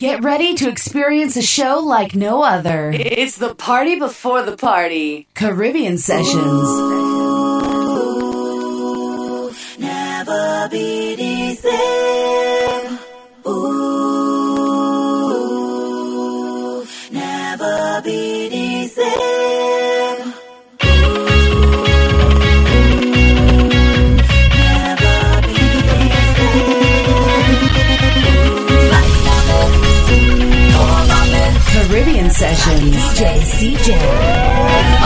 Get ready to experience a show like no other. It's the party before the party. Caribbean Sessions. Ooh, never be the same. Sessions. DJ CJay.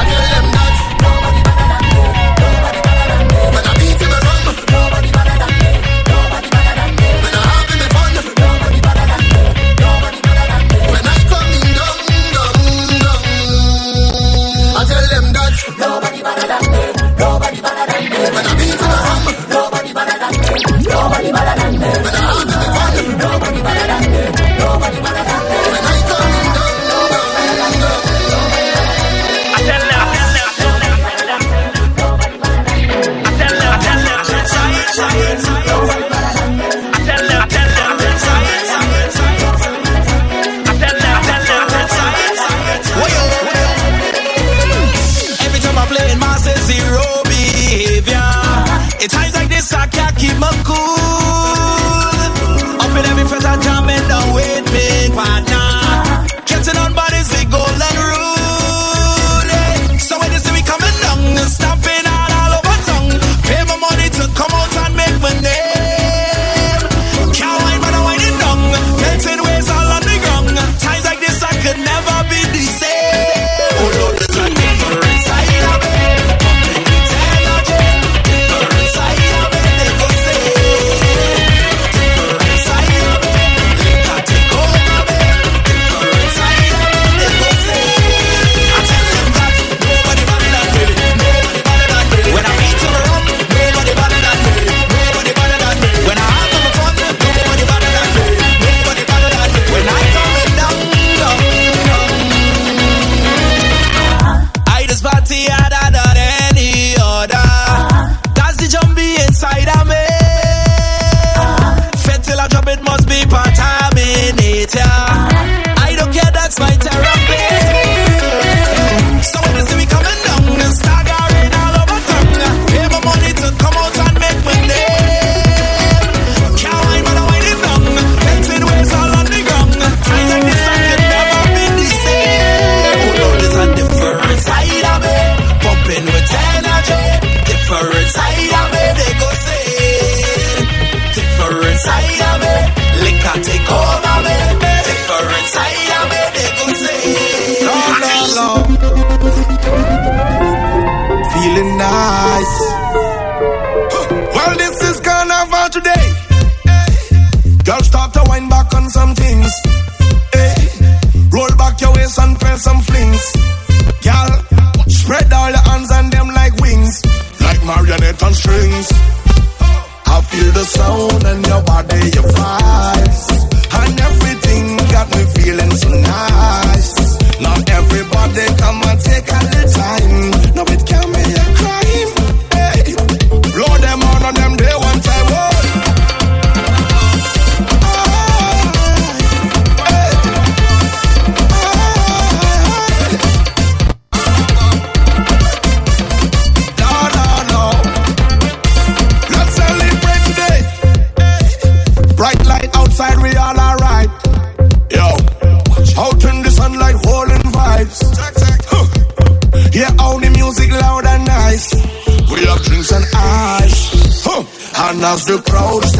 As the crowd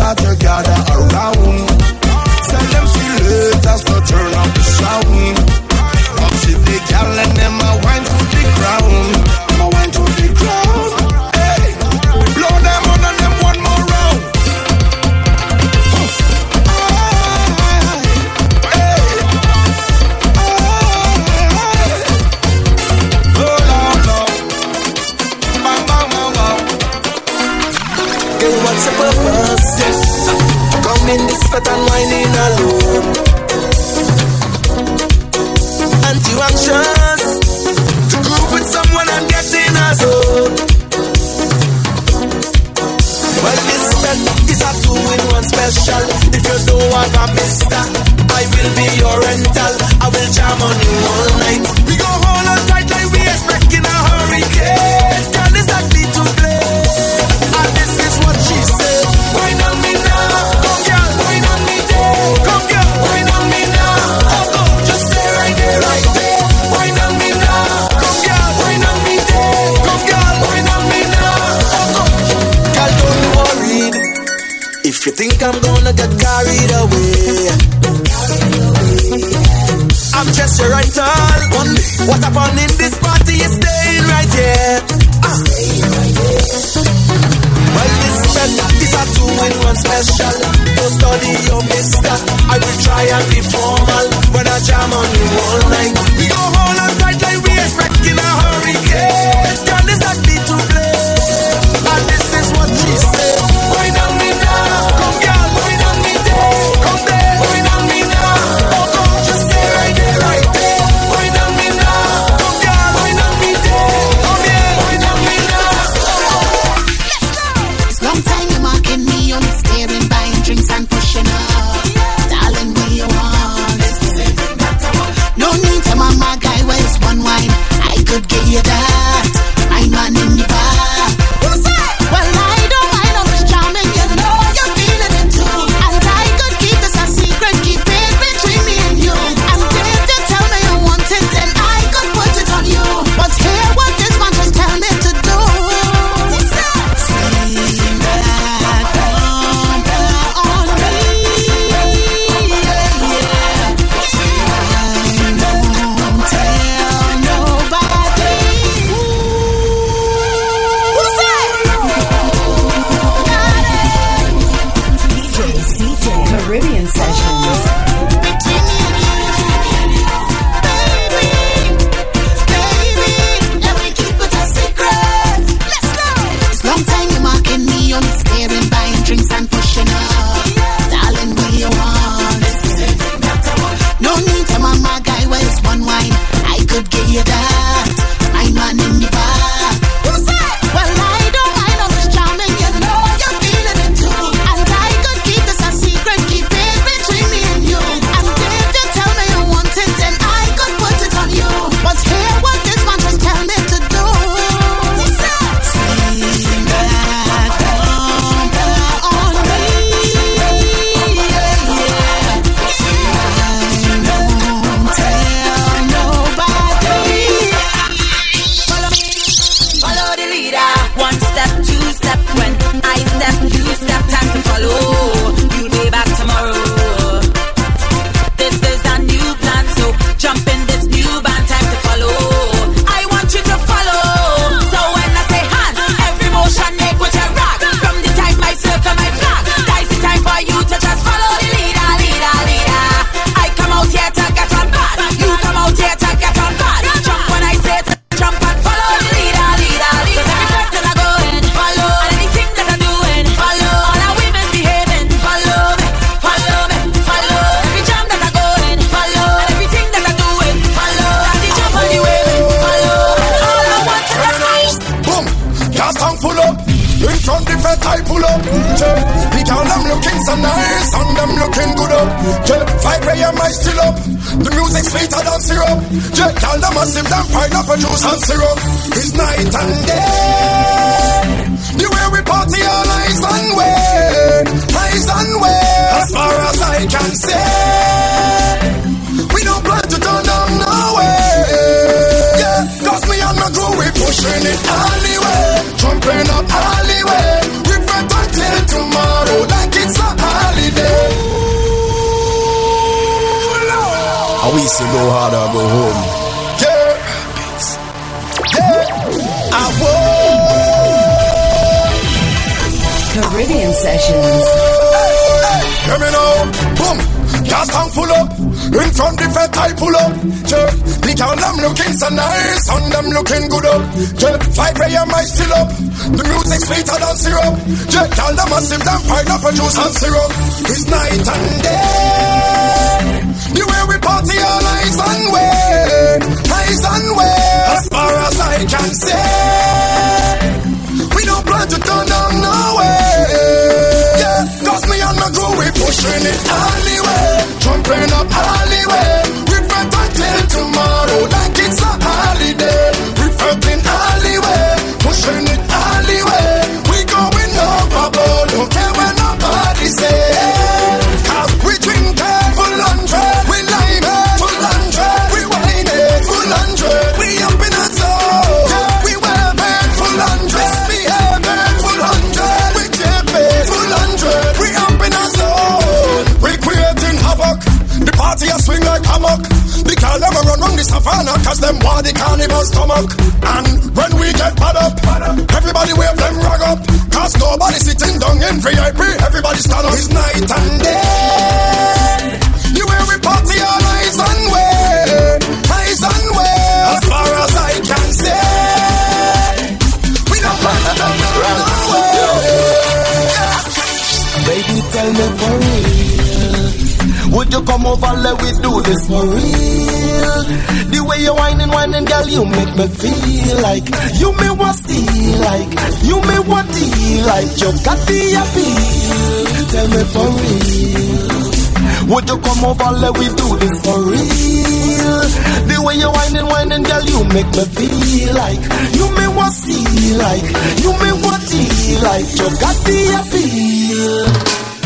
you whining, whining, girl, you make me feel like you may want steal, like you may want deal, like you got the appeal.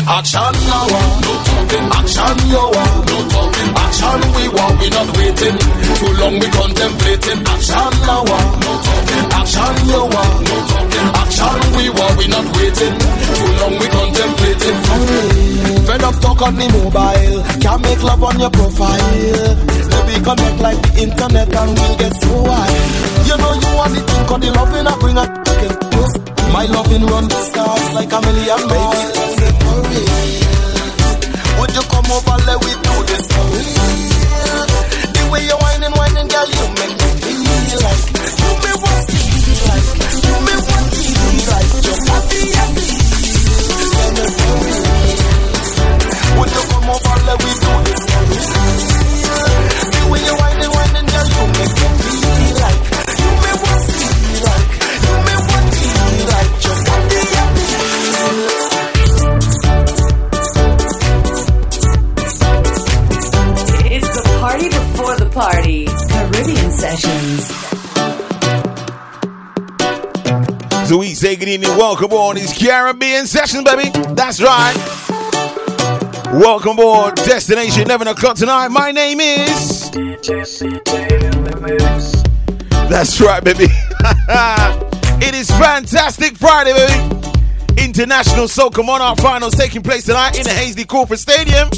Action now, no talking. Action want, no talking. Action we want, we not waiting. Too long we contemplating. Action now, no talking. Action want, no talking. Action we want, we not waiting. Too long we contemplating. Fed up talk on the mobile, can't make love on your profile. Me connect like the internet and we'll get so high. You know you want the thing, cause the loving I bring a fucking close. My loving run the stars like a million miles. Baby. Would you come over, let we do this for real? The way you whining, whining, girl, you make me feel like you may want to feel like Sessions. So we say good evening, welcome on these Caribbean sessions, baby. That's right. Welcome aboard Destination 11 o'clock tonight. My name is. That's right, baby. it is Fantastic Friday, baby. International Soca Monarch Finals taking place tonight in the Hasely Crawford Stadium.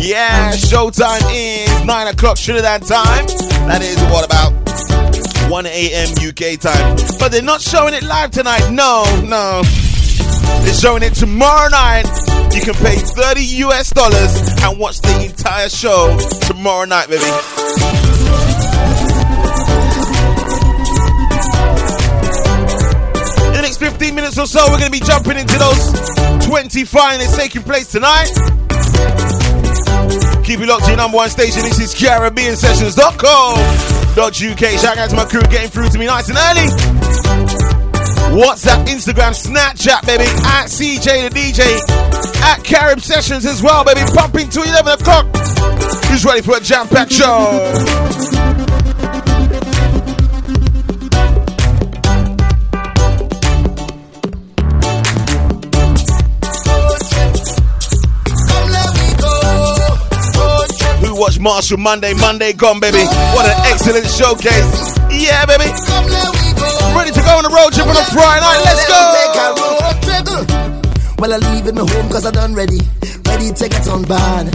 Yeah, showtime is 9 o'clock Trinidad time. That is what about 1 a.m. UK time. But they're not showing it live tonight. No, no. They're showing it tomorrow night. You can pay 30 US dollars and watch the entire show tomorrow night, baby. In the next 15 minutes or so, we're going to be jumping into those 20 finals taking place tonight. Keep it locked to your number one station. This is CaribbeanSessions.com.uk. Shout out to my crew getting through to me nice and early. WhatsApp, Instagram, Snapchat, baby. At CJay the DJ. At Carib Sessions as well, baby. Pumping to 11 o'clock. Who's ready for a jam packed show? Watched Machel Monday? Monday gone, baby. What an excellent showcase. Yeah, baby. Ready to go on a road trip on a Friday night. Let's go. Well, I leave my home cause I done ready. Ready to get on board.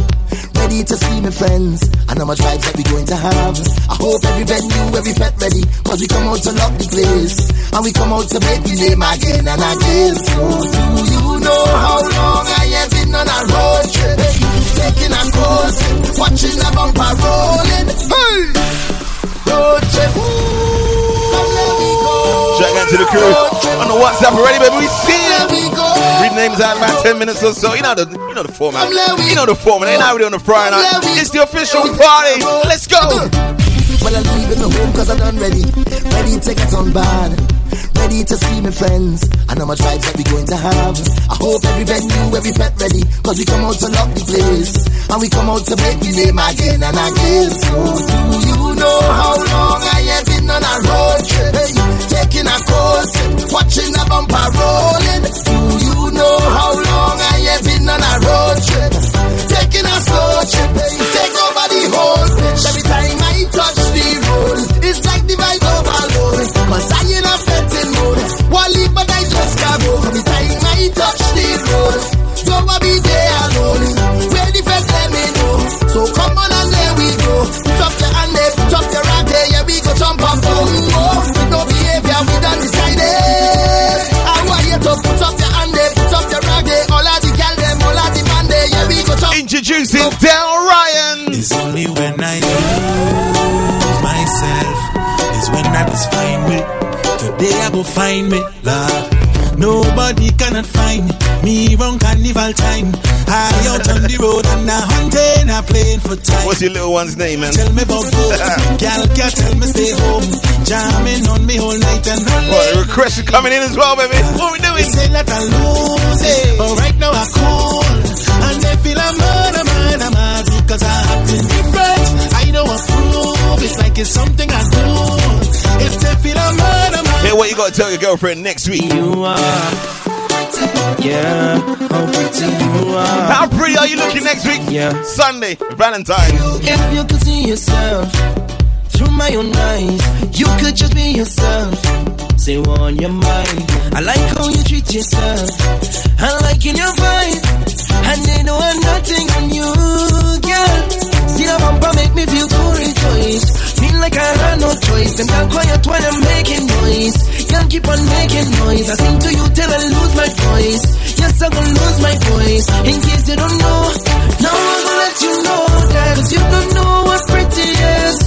Ready to see my friends. I know much vibes that we going to have. I hope every venue, every pet ready. Cause we come out to lock the place. And we come out to make the name again and again. So do you know how long I have been on a road trip? Taking a course, watching a bumper rolling. Hey! Road trip. Come let me go. Shout out to the crew on the WhatsApp already, baby. We see Let you. me go. Read names out in about 10 minutes or so. You know the you know the format. You know the format. Ain't do on the Friday night. It's the official party. Let's go. Well, I'm leaving the home cause I'm done ready. Ready to get on board. Ready to see my friends. I know much vibes that we going to have. I hope every venue, every pet ready. Cause we come out to lock the place. And we come out to make the name again and again. So do you know how long find me, love. Nobody cannot find me wrong carnival time. I out on the road and I hunting, I playing for time. What's your little one's name, man? Tell me about go. Gal can tell me stay home. Jamming on me whole night and all What, the requests are coming in as well, baby. What we They doing? say let I lose it. But right now I cool. And they feel I'm mad, I'm mad, I'm mad because I acting different. I don't approve. It's like it's something I do. If they feel I'm mad, I'm what you got to tell your girlfriend next week? You are. Yeah, how pretty you are. How pretty are you looking next week? Yeah. Sunday, Valentine's. If you could see yourself through my own eyes, you could just be yourself. Say what on your mind. I like how you treat yourself. I like in your vibe. And they know I'm nothing on you, girl. See the bumper make me feel to rejoice. Feel like I had no choice. Them can't quiet when I'm making noise. Can't keep on making noise. I sing to you till I lose my voice. Yes, I'm gonna lose my voice. In case you don't know, now I'm gonna let you know that. Cause you don't know what pretty is.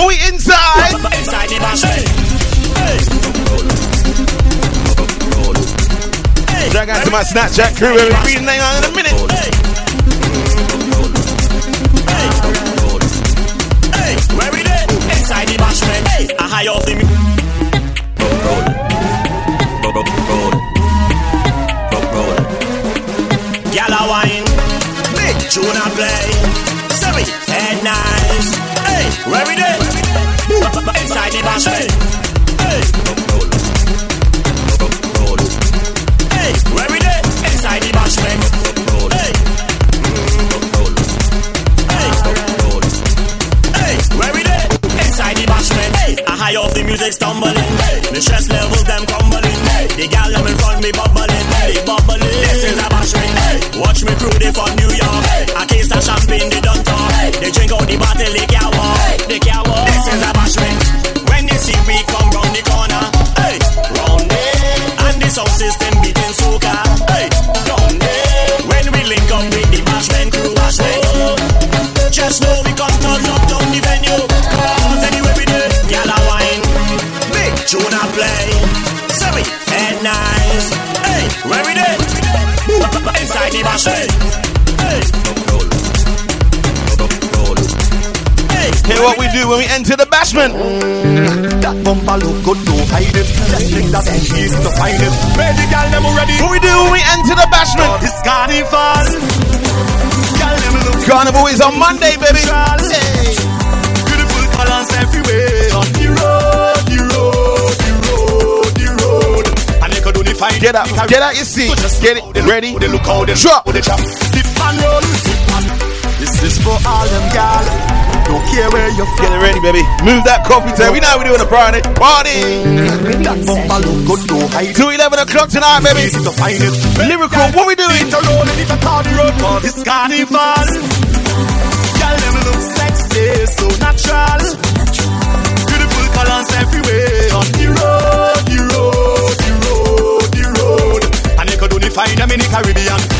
Where we there? What we inside? Inside the basement. Hey. Hey, Drag out to my Snapchat crew, baby. Reading name out in a minute. Hey. Where we there? Inside the I high off the wine. Big tune I play. Sorry, head nice. Hey, where we basement. Hey. Hey, Hey, what we do when we enter the bashment? That bumper look good, don't hide it. Let's take that and easy to find it. Ready, gal, them ready. What we do when we enter the bashment? It's carnival. Gal, them look Carnival is on Monday, baby. Hey. Beautiful colors everywhere on the road, the road, the road, the road. And they could only find Get out, it. get out your seat. So just Get look how it they look, ready. how They look how they Drop. How they drop. Dip and roll, dip and This is for all them gal. Don't care where you're from. Get it ready, baby. Move that coffee table. We know we're doing a party. Party. That bumper look good, don't hide it. Till 11 o'clock tonight, baby. Easy to find it. Lyrical, what we doing? It's a road and it's a tar the road cause it's carnival. Girl, them look sexy, so natural. Beautiful colors everywhere on the road, the road, the road, the road. And you could only find them in the Caribbean.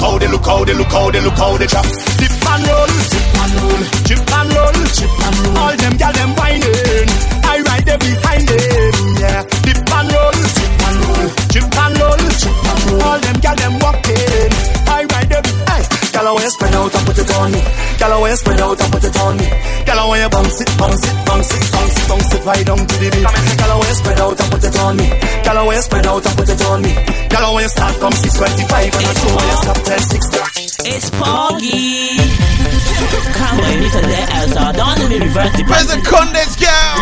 Look how they look how they look how they look how they drop. Dip and roll, dip and roll, chip and roll, chip and roll. All them girl them whining. I ride them behind them, yeah. Dip and roll, dip and roll, chip and roll, chip and roll. All them girl them walking. Girl, I spread out and put it on me. Girl, I spread out and put it on me. Girl, I bounce it, bounce it, bounce it, bounce it, bounce it right down to the beat. Girl, I spread out and put it on me. Girl, I spread out and put it on me. Girl, I start from 625 and I show you stop till 630. It's Poggy. Can't wait until the outside. Don't let me reverse the brand. Where's the condensed girl.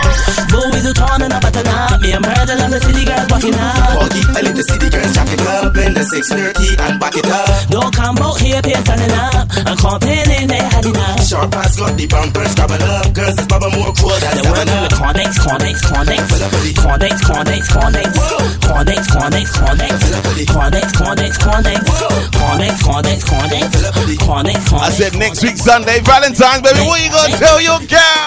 Boys are turning and a button up. Me and brother love the city girls walking up. Poggy, I let the city girls jack it up. Blend the 630 and back it up. Don't come out here pissing up. I'm complaining they had enough. Sharp ass got the bumpers grabbing up. Girls is bubble more cool than the women. Condex, condex, condex. Condex, condex, condex. Condex, condex, condex. Condex, condex, condex. Condex, condex, condex. I said next week Sunday, Valentine's, baby. What you gonna tell your girl?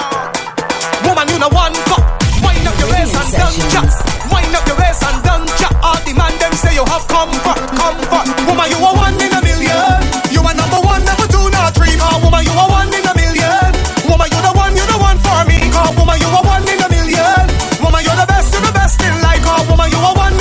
Woman, you know one cup. Wind up your waist and done chat. Wind up your waist and done chat. All the man them say you have comfort, comfort. Woman, you are one in a million. You are number one, number two, not three. Oh, woman, you are one in a million. Woman, you the one, you the one for me. Oh, woman, you are one in a million. Woman, you're the best, you're the best in life. Oh, woman, you are one.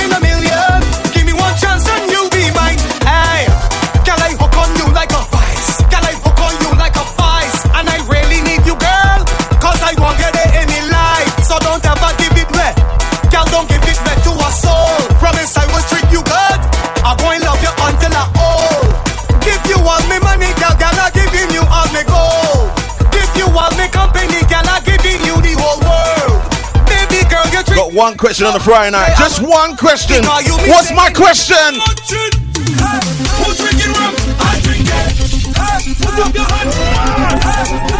one question on the Friday night. Just one question. What's my question? Who's drinking rum? I drink it. Put up your hands.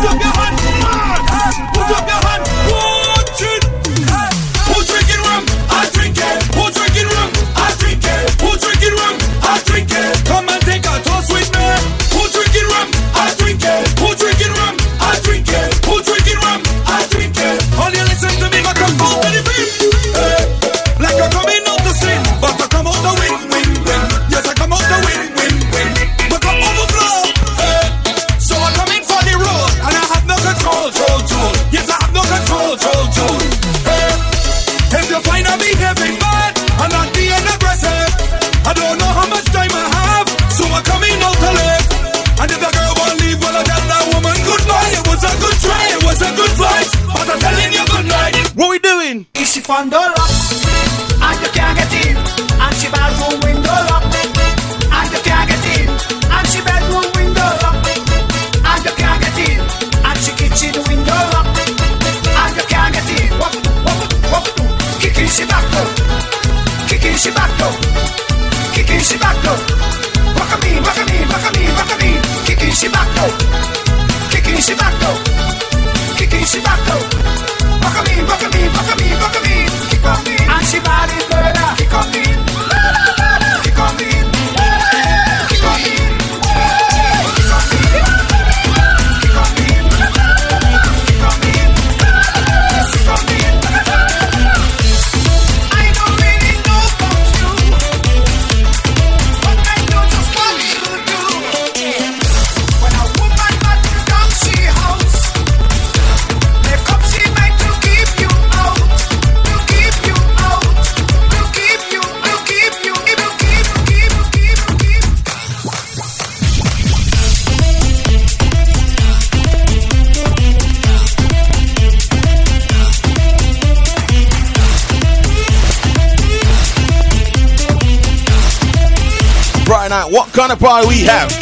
kind of power we have.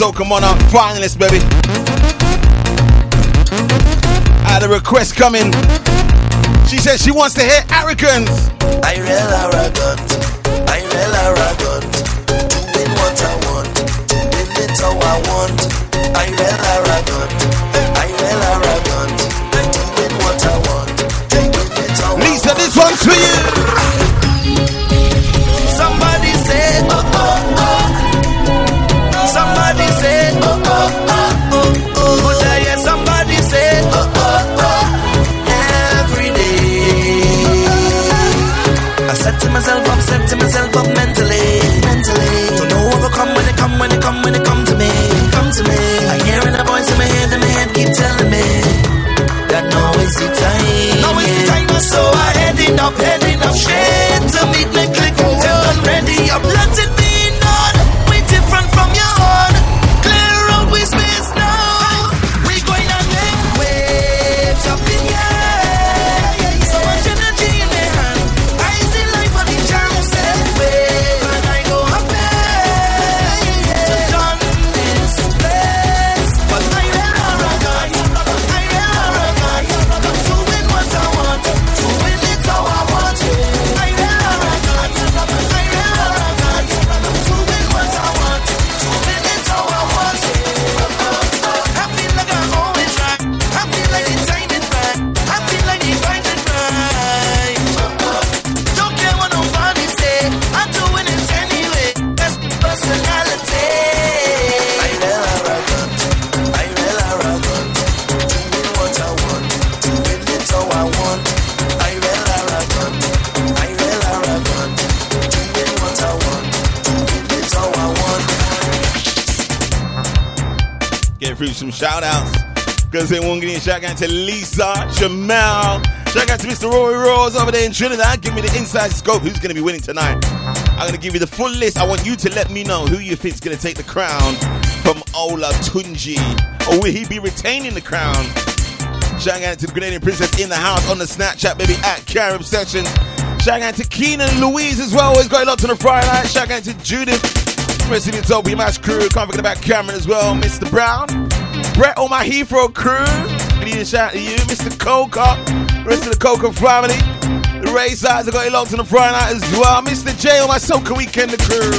Into that Soca Monarch finalist, baby. I had a request coming. She said she wants to hear arrogance. I real arrogant, I real arrogant. Doing what I want, doing it how I want. I real arrogant, I real arrogant. Doing what I want, doing it how I Lisa, this one's for you. Shout outs. Gonna say one getting shout out to Lisa, Jamal. Shout out to Mr. Rory Rose over there in Trinidad. Give me the inside scope. Who's gonna be winning tonight? I'm gonna give you the full list. I want you to let me know who you think's gonna take the crown from Ola Tunji. Or will he be retaining the crown? Shout out to the Grenadian Princess in the house on the Snapchat, baby, at Carib Session. Shout out to Keenan Louise as well. Always got a lot to the Friday night. Shout out to Judith. The Toby Mash crew. Can't forget about Cameron as well. Mr. Brown. Brett on my Heathrow crew. We need a shout out to you. Mr. Coca. Rest of the Coca family. The Ray sides have got a lot to the Friday night as well. Mr. J on my Soca Weekend crew.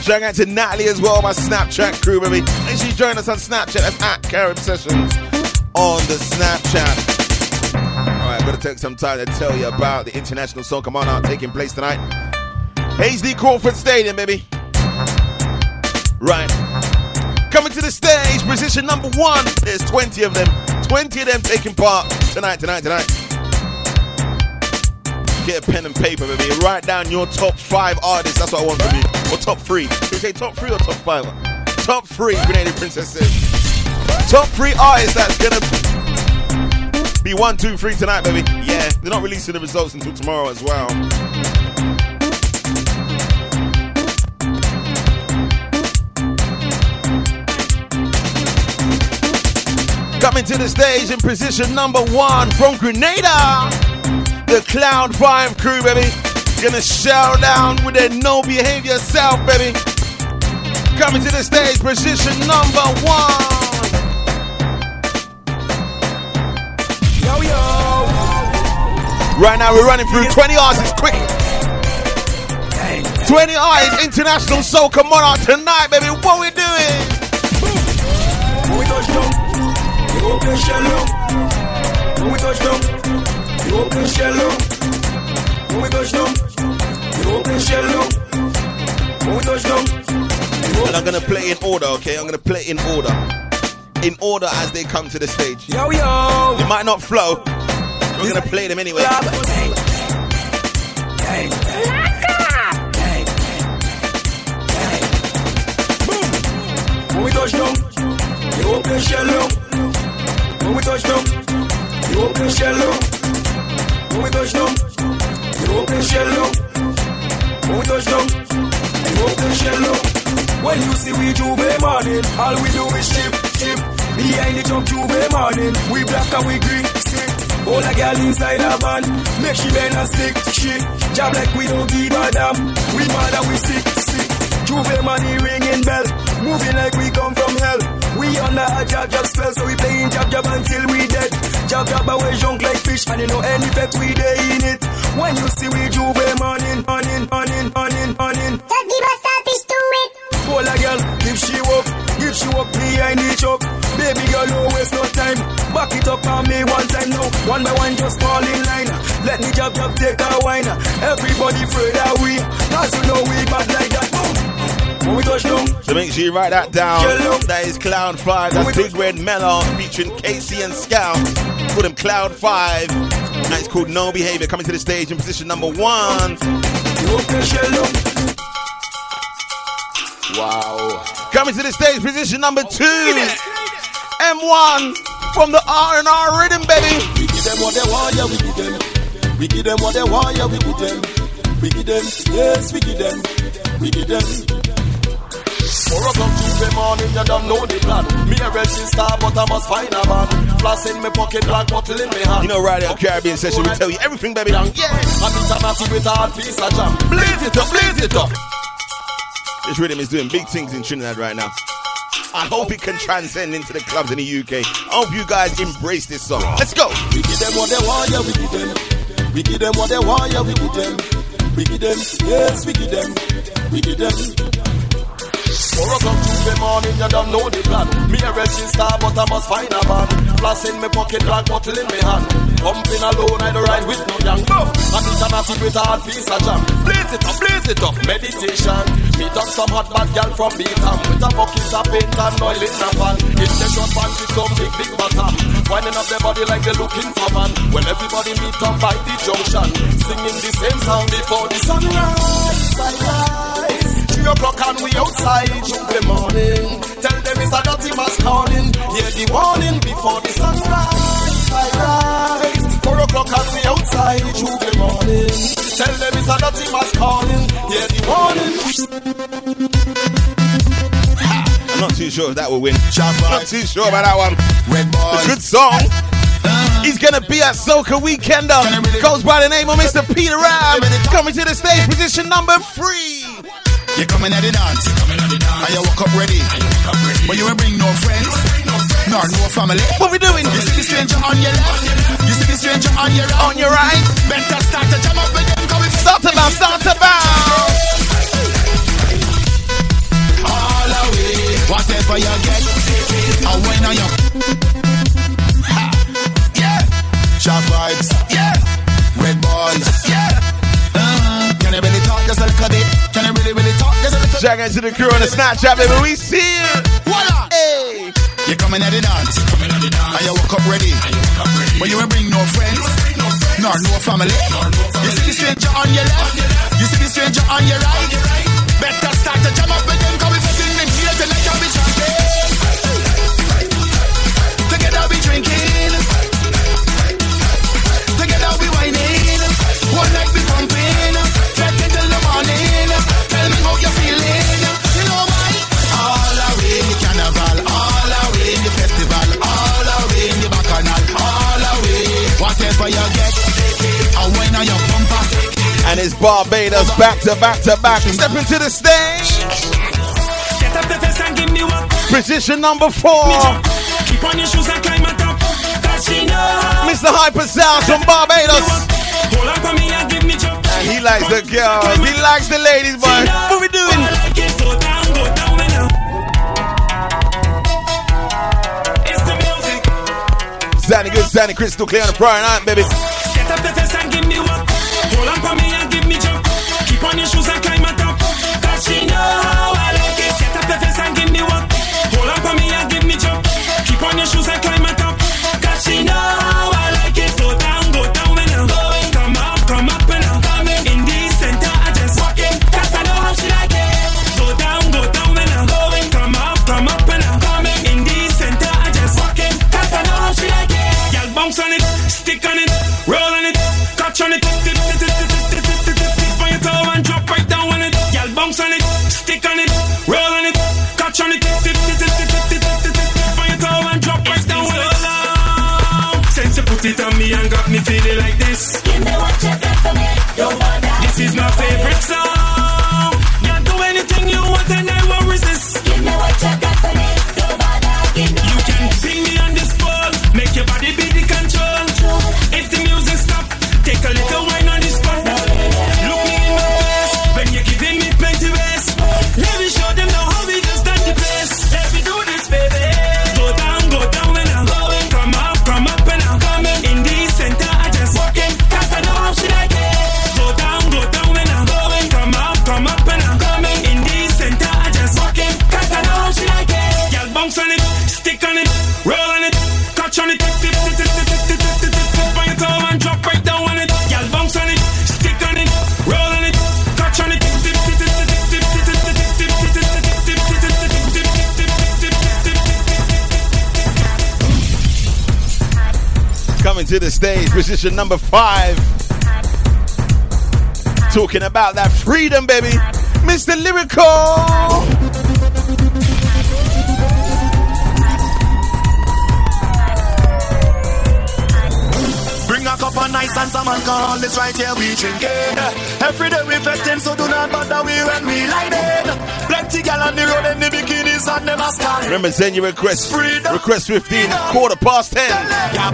Shout out to Natalie as well, my Snapchat crew, baby. Make sure you join us on Snapchat. That's at Carib Sessions on the Snapchat. All right, I'm gonna take some time to tell you about the International Soca Monarch taking place tonight. Hasely Crawford Stadium, baby. Right. Coming to the stage, position number one. There's 20 of them. 20 of them taking part tonight, tonight, tonight. Get a pen and paper, baby. Write down your top five artists. That's what I want from you. Or top three. Should we say top three or top five? Top three, Grenadian Princesses. Top three artists that's gonna be one, two, three tonight, baby. Yeah, they're not releasing the results until tomorrow as well. Coming to the stage in position number one from Grenada. The Cloud 5 crew, baby. Gonna shout down with their no behavior self, baby. Coming to the stage, position number one. Yo, yo. Right now, we're running through 20 artists quick. 20 artists, international soca monarch tonight, baby. What we doing? Open shell up. When we touch down, open shell up. When we touch down, open shell up. When we touch down, And I'm gonna play in order, okay? I'm gonna play in order. In order as they come to the stage. Yo, yo. It might not flow. We're gonna play them anyway. When we touch down, open shell up. When we touch down, you open shell up. When we touch down, you open shell up. When we touch down, we open shell up. When you see we J'ouvert morning, all we do is chip, chip. Behind the jump J'ouvert morning, we black and we green, sick. All a girl inside a van, make she bend and stick, shit. Job like we don't give a damn. We mad and we sick, sick. J'ouvert money ringing bell, moving like we come from hell. We under a jab jab spell, so we playing jab jab until we dead. Jab jab away junk like fish, and you know any effect we dey in it. When you see we J'ouvert morning, morning, morning, morning, morning. Just give us selfish to it. Hold a girl, give she up, give she up behind the choke. Baby girl, don't waste no time. Back it up on me one time now. One by one, just fall in line. Let me jab jab take a wine. Everybody afraid that we, cause you know we bad like that. Boom. So make sure you write that down. That is Cloud 5. That's Big Red Melon featuring Casey and Scout. Call them Cloud 5. That is called No Behavior. Coming to the stage in position number one. you open shell up. Wow. Coming to the stage, position number oh, two. M1 from the R&R Rhythm, baby. We give them what they want, yeah, we give them. We give them what they want, yeah, we give them. We give them, yes, we give them. We give them. Four o'clock Tuesday morning, you don't know the plan. Me a racing star, but I must find a man. Floss in my pocket, black bottle in my hand. You know, right out Caribbean session, we tell you everything, baby. Yeah, I beat a natty with a hard piece of jam. Blaze it up, blaze it up. This rhythm is doing big things in Trinidad right now. I hope it can transcend into the clubs in the UK. I hope you guys embrace this song. Let's go. We give them what they want, yeah, we give them. We give them what they want, yeah, we give them. We give them, yes, we give them. We give them. Four o'clock Tuesday morning, you don't know the plan. Me a racing star, but I must find a man. Floss in my pocket, black bottle in my hand. Pumping alone, I don't ride with no young. No, I beat a natty with a hard piece of jam. Blaze it up, blaze it up, meditation. Meet up some hot bad girl from Beetham with a bucket of paint and oil in a pan. In the short pants with some big, big bottom. Winding up their body like they're looking for man. When everybody meet up by the junction, singing the same song before the sunrise. sunrise. Three o'clock and we outside Jubilee morning. Tell them it's a dirty mass calling. Hear the warning before the sunrise. Sunrise. Four o'clock and we outside Jubilee morning. Tell them it's a dirty mass calling. Hear the warning. I'm not too sure if that will win. Shot Not too sure about that one. Red It's a good song. He's gonna be at Soca Weekender. Goes by the name of Mr. Peter Ram. Coming to the stage, position number three. You coming at the dance, and you walk up ready. But you ain't bring no friends, nor no family. What we doing? You see the stranger on your left, you see the stranger on your right. On your right. Better start to jam up with them, come Start to bounce, start to bounce. all away. Whatever you get, and when are you? Ha. Yeah, sharp vibes. Yeah, red boys. Yeah. Uh, can you really talk just a little bit? Can you really, really Shout out to the crew on the Snapchat, baby. We see you. Voila! Hey. You coming at the dance, and you walk up ready. But you ain't bring no friends, nor no family. You see the stranger on your left, you see the stranger on your right. Better start to jam up with them, cause we fucking them here tonight, can be champion. Together we drinking, And it's Barbados back to back to back. Step into the stage. Position number four. Mr. Hyper Sound from Barbados. He likes the girls. He likes the ladies, boy. What we doing? Sounding good, sounding crystal clear on a Friday night, baby. watch. Wednesdays, position number five. Talking about that freedom, baby. Mr. Lyrikal. a cup of nice and some alcohol It's right here we drinking. Every day we fetting, so do not bother we when we lie. Plenty gal on the road in the bikinis and never scarred. Remember, send your request. Freedom. Request 15, Freedom. quarter past 10. Yeah,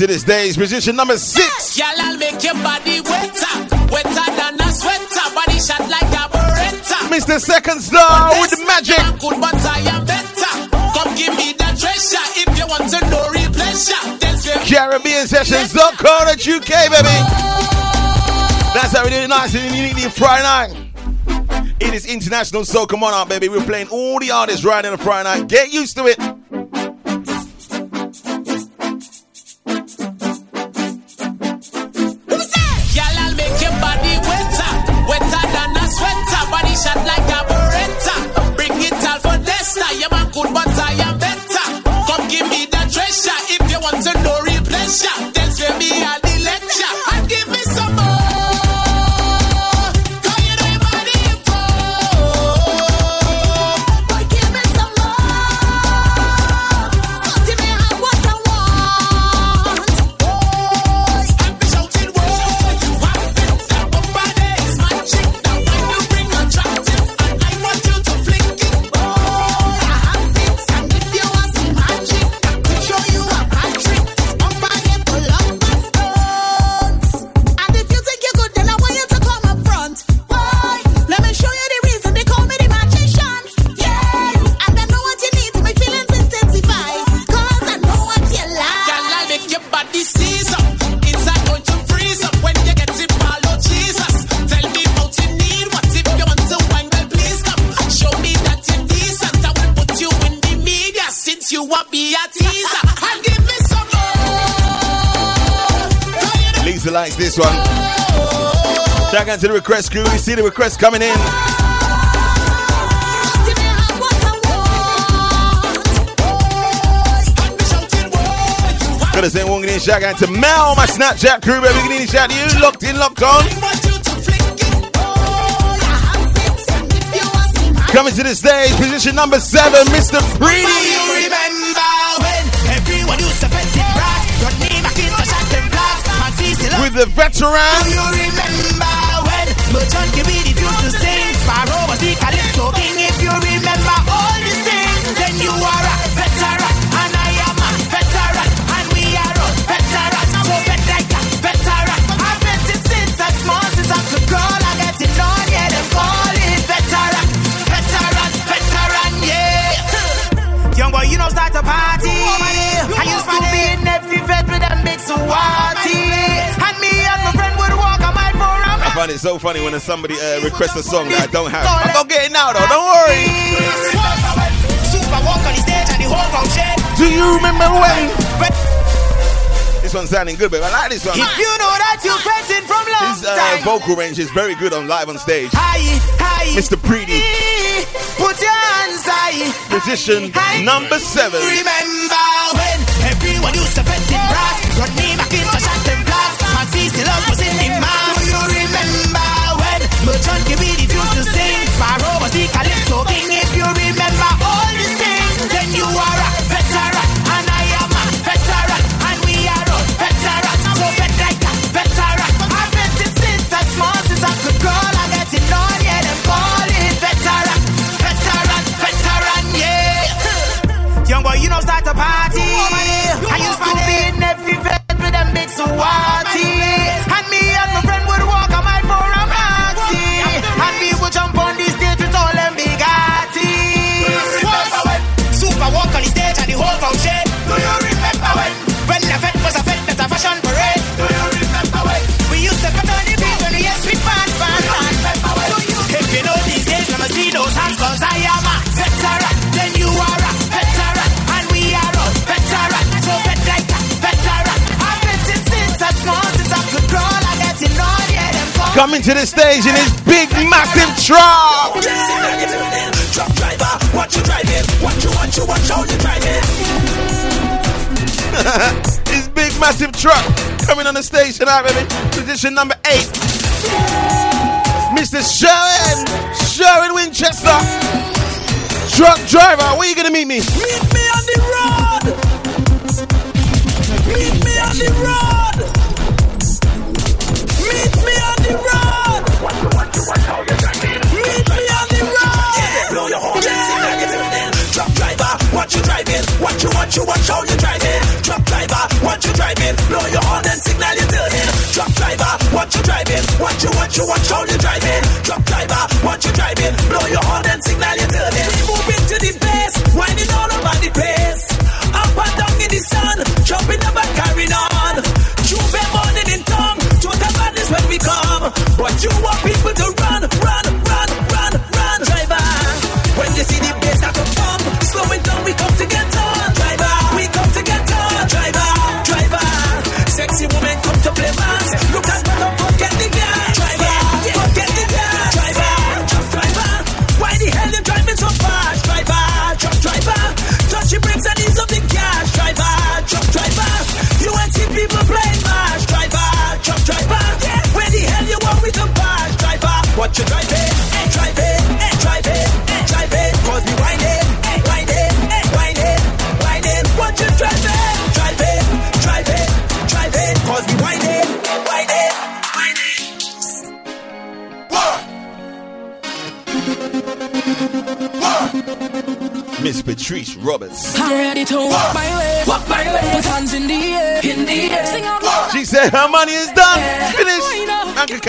To this day's position number six. Y'all, I'll make your body wetter, wetter than a sweater. Body shot like a beretta. Mr. Second Star with the magic. I'm good, but I am better. Come give me that treasure if you want to know baby. That's how we do it nice and uniquely Friday night. It is international, so come on out, baby. We're playing all the artists right in the Friday night. Get used to it. this one. Shout out to the request crew. We see the request coming in. Gotta send one good shout out to Mel, my Snapchat crew. Baby, good evening. Shout to you. Locked in, locked on. Coming to the stage, position number seven, Mr. Preedy. with the veteran. Do you remember when Merchant refused to sing? find it so funny when somebody uh, requests a song that I don't have. I'm gonna get it now though, don't worry. Do you remember when? This one's sounding good, but I like this one. If you know that you're fretting from love. His uh, vocal range is very good on live on stage. Hi, hi, Mr. Preedy. Put your hands high. Position number seven. Remember when everyone used to in brass. Rodney McIntosh them CC Love was John Kibbe refused to sing. Pharaoh was the calypso king. people jump Coming to the stage in his big, massive truck. Truck driver, what you driving? What you, what you, what you driving? his big, massive truck coming on the stage tonight, baby. Position number eight. Mr. Sherwin, Sherwin Winchester, truck driver. Where you gonna meet me? Meet me on the Watch you watch how you driving. Truck driver, Watch you driving? Blow your horn and signal you till him. Truck driver, watch you driving? Watch you watch you watch how you driving. Truck driver, Watch you driving? Blow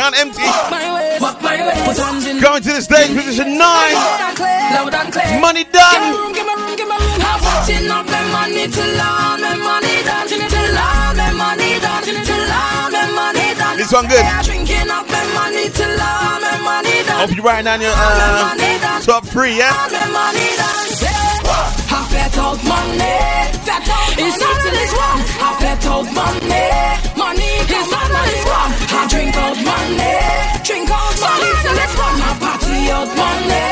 count empty. Going to the stage, position nine. Money done. This one good. Hope you're writing in your uh, top three, yeah? Money. It's not one. I money money. His man money's. I drink out money. Drink out money till let's gone. I party out money.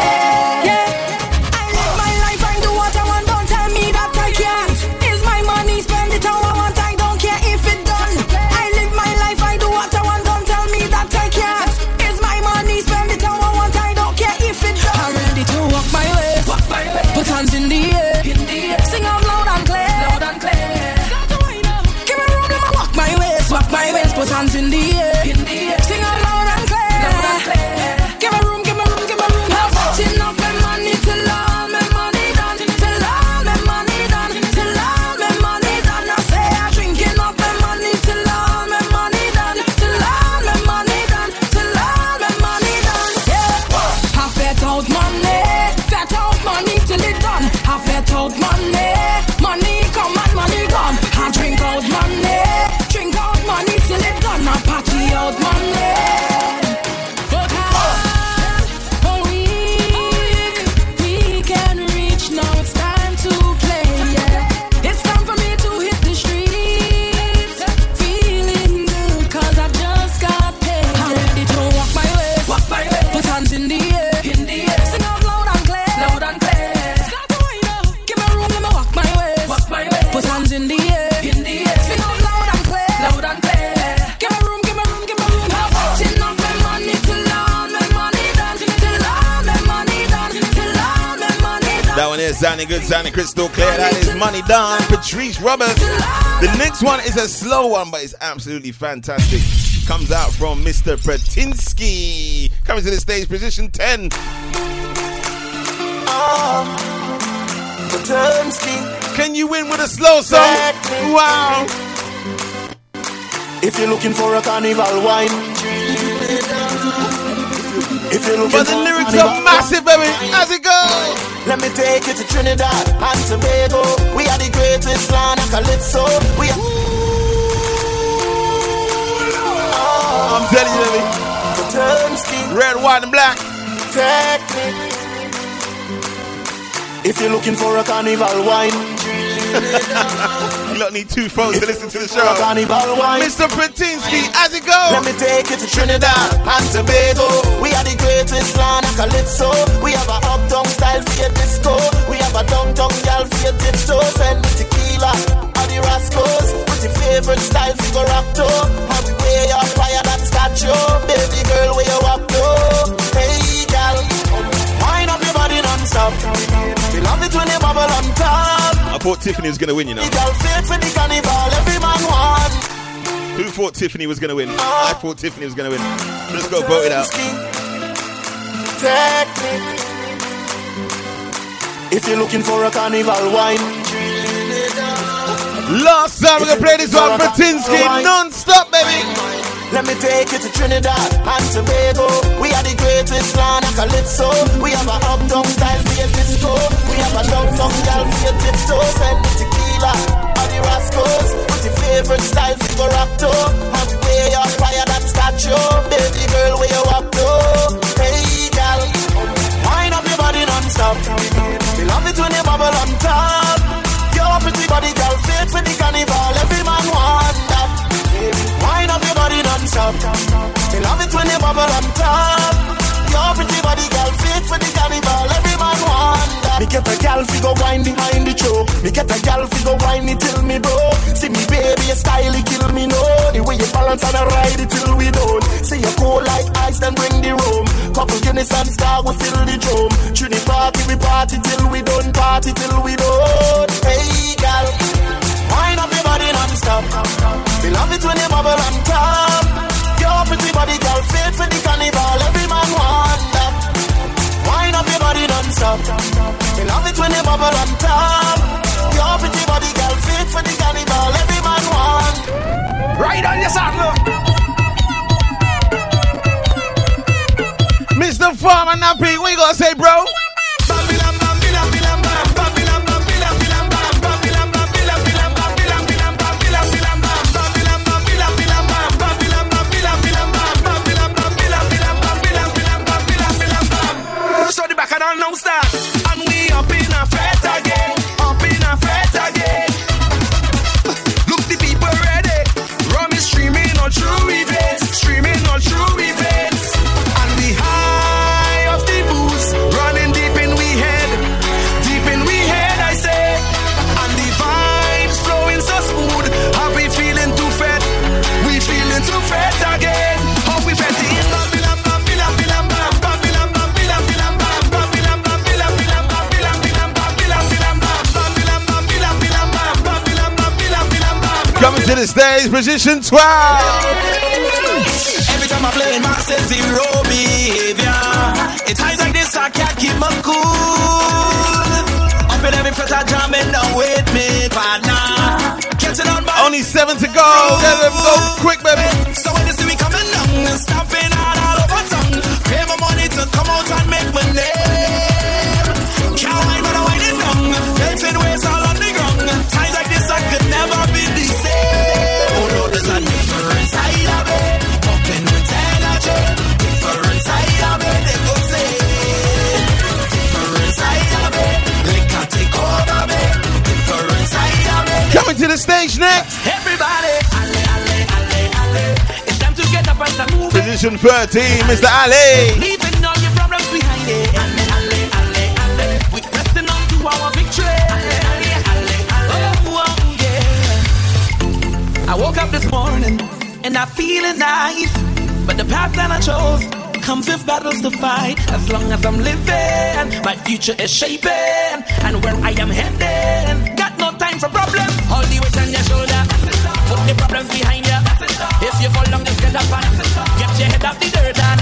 Sounding good, sounding crystal clear. That is Money Done, Patrice Roberts. The next one is a slow one, but it's absolutely fantastic. Comes out from Mr. Pratinsky. Coming to the stage, position 10. Can you win with a slow song? Wow. If you're looking for a carnival wine, if you're looking But the lyrics are massive, baby. As it go? Let me take you to Trinidad and Tobago. We are the greatest land of calypso. We are. I'm telling you, baby. Red, white, and black. Technique. If you're looking for a carnival wine, you lot need two phones to listen to the show. Mr. Pratinsky, how's it go? Let me take you to Trinidad and Tobago. We are the greatest land of calypso. We have a uptown style for your disco. We have a downtown gal for your tiptoe. Send me tequila or the Rascals. With your favorite style for your rock to. And we wear your fire that statue. Baby girl, where you up to? Hey gal, wind up your body non-stop. We love it when you bubble on top. I thought Tiffany was to win, you know. The gal fit for the carnival, every man want. Who thought Tiffany was to win? Ah. I thought Tiffany was to win. Let's go vote it out. Technique. If you're looking for a carnival wine, Last time we're going to play this one, Pratinsky, non-stop, baby. Let me take you to Trinidad and Tobago. We are the greatest land of calypso. We have a uptown style for your disco. We have a downtown gal for your tiptoe. Send me tequila or the Rascals. With your favorite style for your rock to. And wear your fire that statue. Baby girl, where you up to? Hey gal, wind up your body non-stop. We love it when you bubble on top. Your pretty body, girl, fit for the carnival. Every man want that. Wind up body non-stop. We love it when you bubble on top. Your pretty body, girl, fit for the carnival. Every man want that. Me get a gal figure wine behind the choke. Me get a gal figure wine it till me broke. See me baby, your style kill me no. The way you balance and I ride it till we don't. See you cool like ice, then bring the room. Couple and star, we fill the drum. Trini party, we party till we done. Party till we done. Hey gal, wind up your body non-stop. We love it when you bubble on top. Your pretty body, girl, fit for the carnival. Every man want that. Wind up your body non-stop. We love it when you bubble on top. Your pretty body, girl, fit for the carnival. Every man want. Right on your saddle. Mr. Farmer Nappy, what you gonna say, bro? The stage, position 12. Every time I play my zero behavior. In times like this, I can't keep my cool. Up in every fret, I with me, partner. Catching on by Only seven to go. Let them go quick, baby. So when you see me coming down, stomping out all over town, pay my money to come out and make my name. 2013, Mr. Ali. I woke up this morning and I feeling nice. But the path that I chose comes with battles to fight. As long as I'm living, my future is shaping. And where I am heading, got no time for problems. All the weight on your shoulder. Put the problems behind you. If you fall on get up and your head off the dirt. And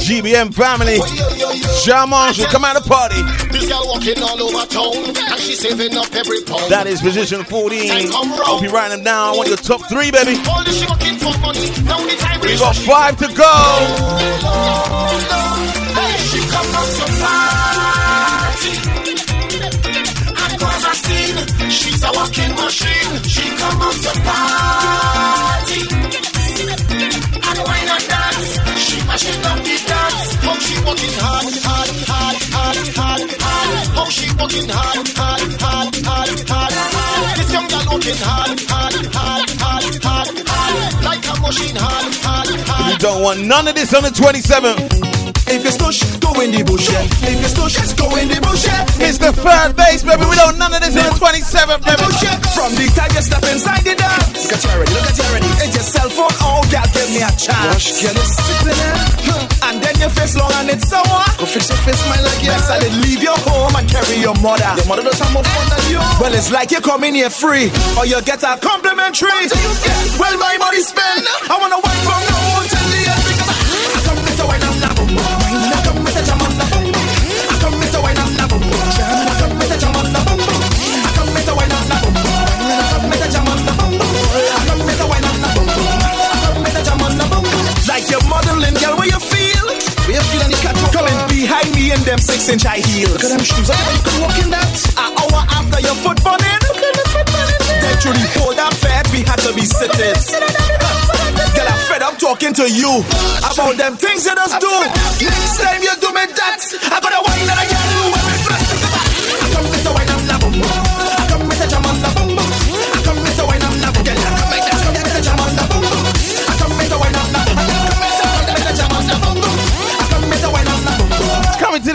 GBM family. Jean Marshall, come out to party. This girl walking all over town and she's saving up every pound. That is position 14. Hope you write them down. I want your top three, baby. All this she working for money. Now the time We got five to go. Hey, she come out to party. And cause a scene. She's a walking machine. She come out to party. Working hard, hard, hard, hard, hard, hard. How she working hard, hard, hard, hard, hard, hard. This young girl working hard, hard, hard, hard, hard, hard. Like a machine, hard, hard, hard. We don't want none of this on the 27th. If you stush, go in the bush, yeah. If you stush, go in the bush, yeah. It's the third base, baby. We don't none of this on the 27th, baby. Yeah. From the time you step inside the dance. Look at you already, look at you already. It's your cell phone, oh, girl, give me a chance. Girl, you sitting there. And then your face long and it's sour. Go fix your face, smile like you. Yes, I leave your home and carry your mother. Your mother does have more fun than you. Well, it's like you come in here free, or you get a complimentary. Yeah. Well, my money spent. I wanna wait from now behind me in them six inch high heels? Look at them shoes, how you can walk in that? An hour after your foot bunning. Look at the foot bunning. Then the hold that fat, we had to be sitting. Girl, I'm fed up talking to you about them things you just do. Next time you do me that, I gotta wine that I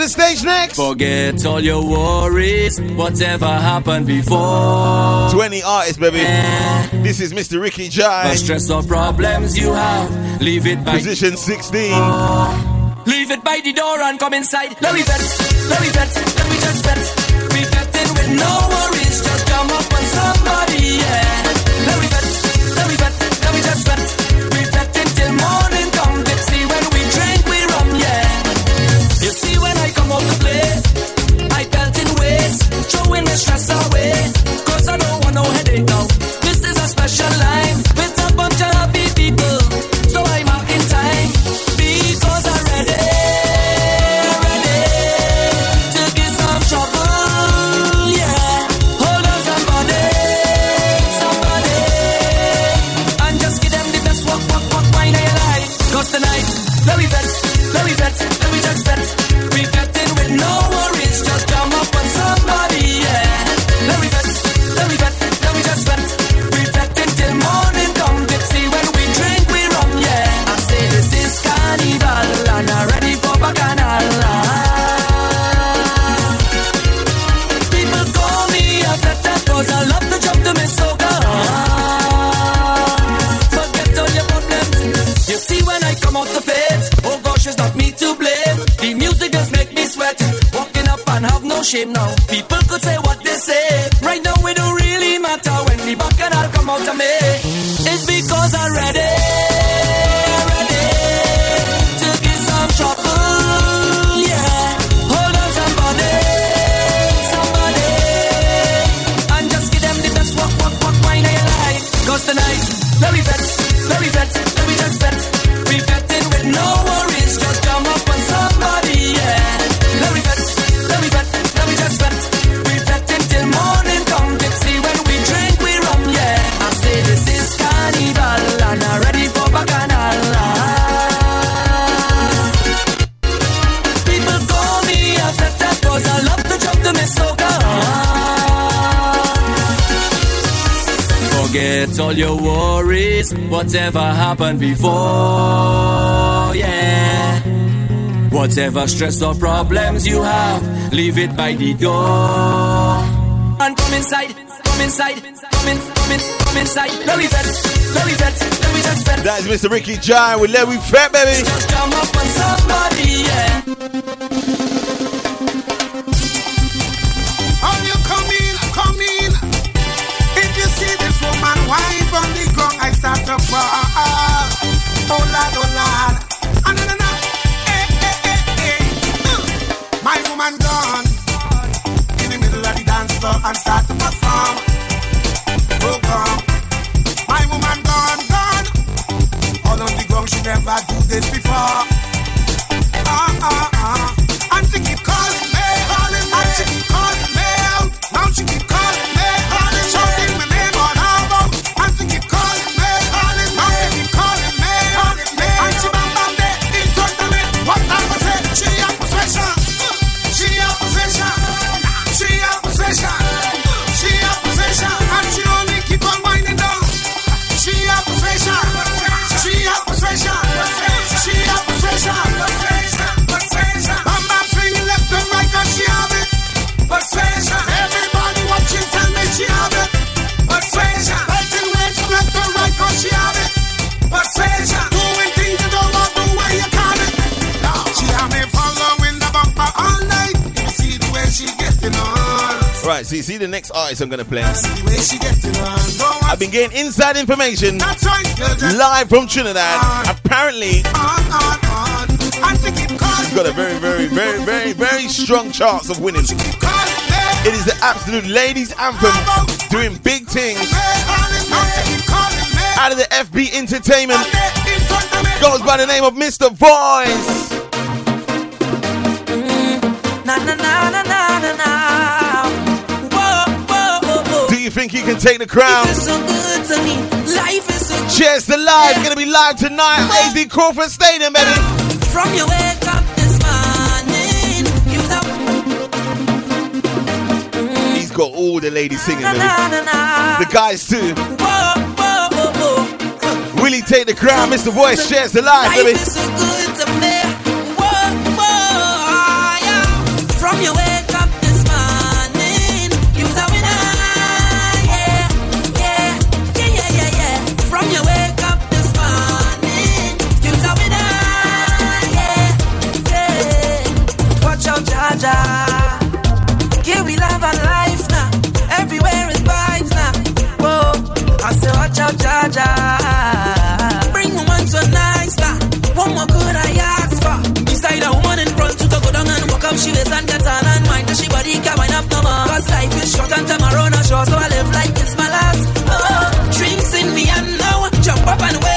the stage next. Forget all your worries, whatever happened before. 20 artists, baby. This is Mr. Ricky The Jai. stress or problems you have, leave it by Position 16. Leave it by the door and come inside. Let me vet, let me vet, let me just vet. Be vetting with no worries, just jump up on somebody, yeah. Whatever stress or problems you have, leave it by the door. And come inside, come inside, come in, come in, come inside. Let me vet, let me vet, let me just vet. That is Mr. Ricky John with Let We Fat, baby. Just come up on somebody, yeah. How you come in, come in. If you see this woman wipe on the ground, I start to fall. Oh Lord, oh Lord. Floor and start to perform. Oh God. My woman gone, gone. All on the ground, she never do this before. Ah, ah, ah. And she keep calling see, the next artist I'm gonna play. I've been getting inside information live from Trinidad. Apparently, keep got a very, very, very, very, very strong chance of winning. It is the absolute ladies' anthem doing big things out of the FB Entertainment. Goes by the name of Mr. Voice. Na na na na na na you think he can take the crown? So good to me. Life is so. Cheers to live. Gonna be live tonight at Hasely Crawford Stadium, baby. From your wake up this morning, you. He's got all the ladies singing, baby. The guys too. Whoa, whoa, whoa. Will he take the crown? Mr. Voice shares the live, Life baby. Up she waist and get on and mind that she body can wind up no more. Cause life is short and tomorrow not sure, so I live like it's my last. Oh, drinks in me and now. Jump up and wave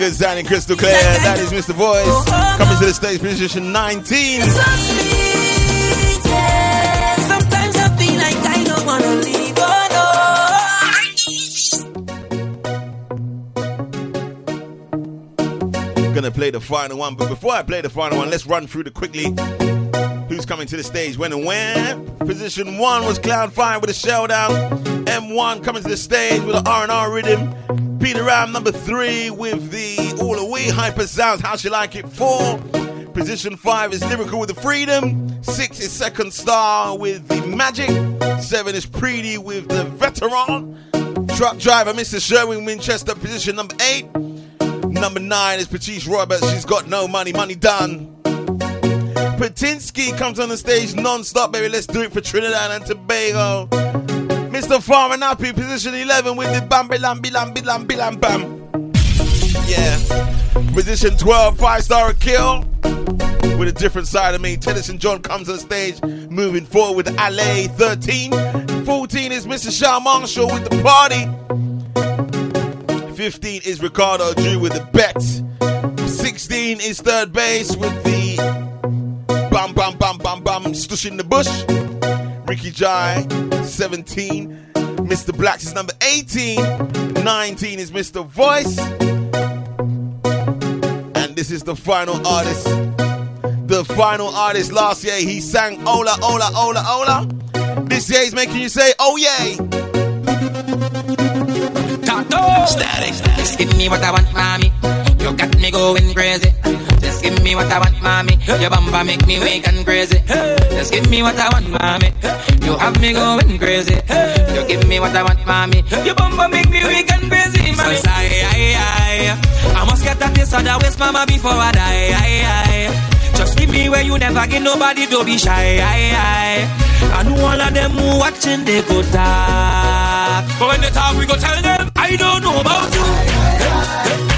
good, sounding crystal clear. That is Mr. Voice. Oh, oh, coming to oh. the stage position 19. So sweet, yeah. Sometimes I feel like I don't wanna leave, oh no. Gonna play the final one, but before I play the final one, let's run through the quickly. Who's coming to the stage? When and where? Position one was Cloud Fire with a showdown. M1 coming to the stage with an R&R rhythm. Peter Ram number three with the All Away Hyper Sounds. How she like it? Four. Position five is Lyrikal with the Freedom. Six is Second Star with the Magic. Seven is Preedy with the Veteran. Truck Driver, Mr. Sherwin Winchester, position number eight. Number nine is Patrice Roberts. She's got no money, money done. Patinsky comes on the stage non-stop, baby. Let's do it for Trinidad and Tobago. Mr. Farmer Nappy, position 11 with the bam lambi lambi lambi lam bam. Yeah. Position 12, five star kill. With a different side of me. Tennyson John comes on stage, moving forward with LA 13. 14 is Mr. Shal Marshall with the party. 15 is Ricardo Drew with the bet. 16 is third base with the bam bam bam bam bam stush in the bush. Ricky Jai, 17. Mr. Blacks is number 18. 19 is Mr. Voice. And this is the final artist. The final artist last year, he sang Ola, Ola, Ola, Ola. This year he's making you say, oh yay. Static. Give me what I want, mommy. You got me going crazy. Just give me what I want, mommy. Your bumper make me wake and crazy. Just give me what I want, mommy. You have me going crazy. You give me what I want, mommy. Your bumper make me wake and crazy, mommy. So I, I, I, I must get that taste of the waste, mama, before I die. I, I. Just give me where you never get nobody, don't be shy. I, I. I know all of them who watching, they go talk. But when they talk, we go tell them, I don't know about you. I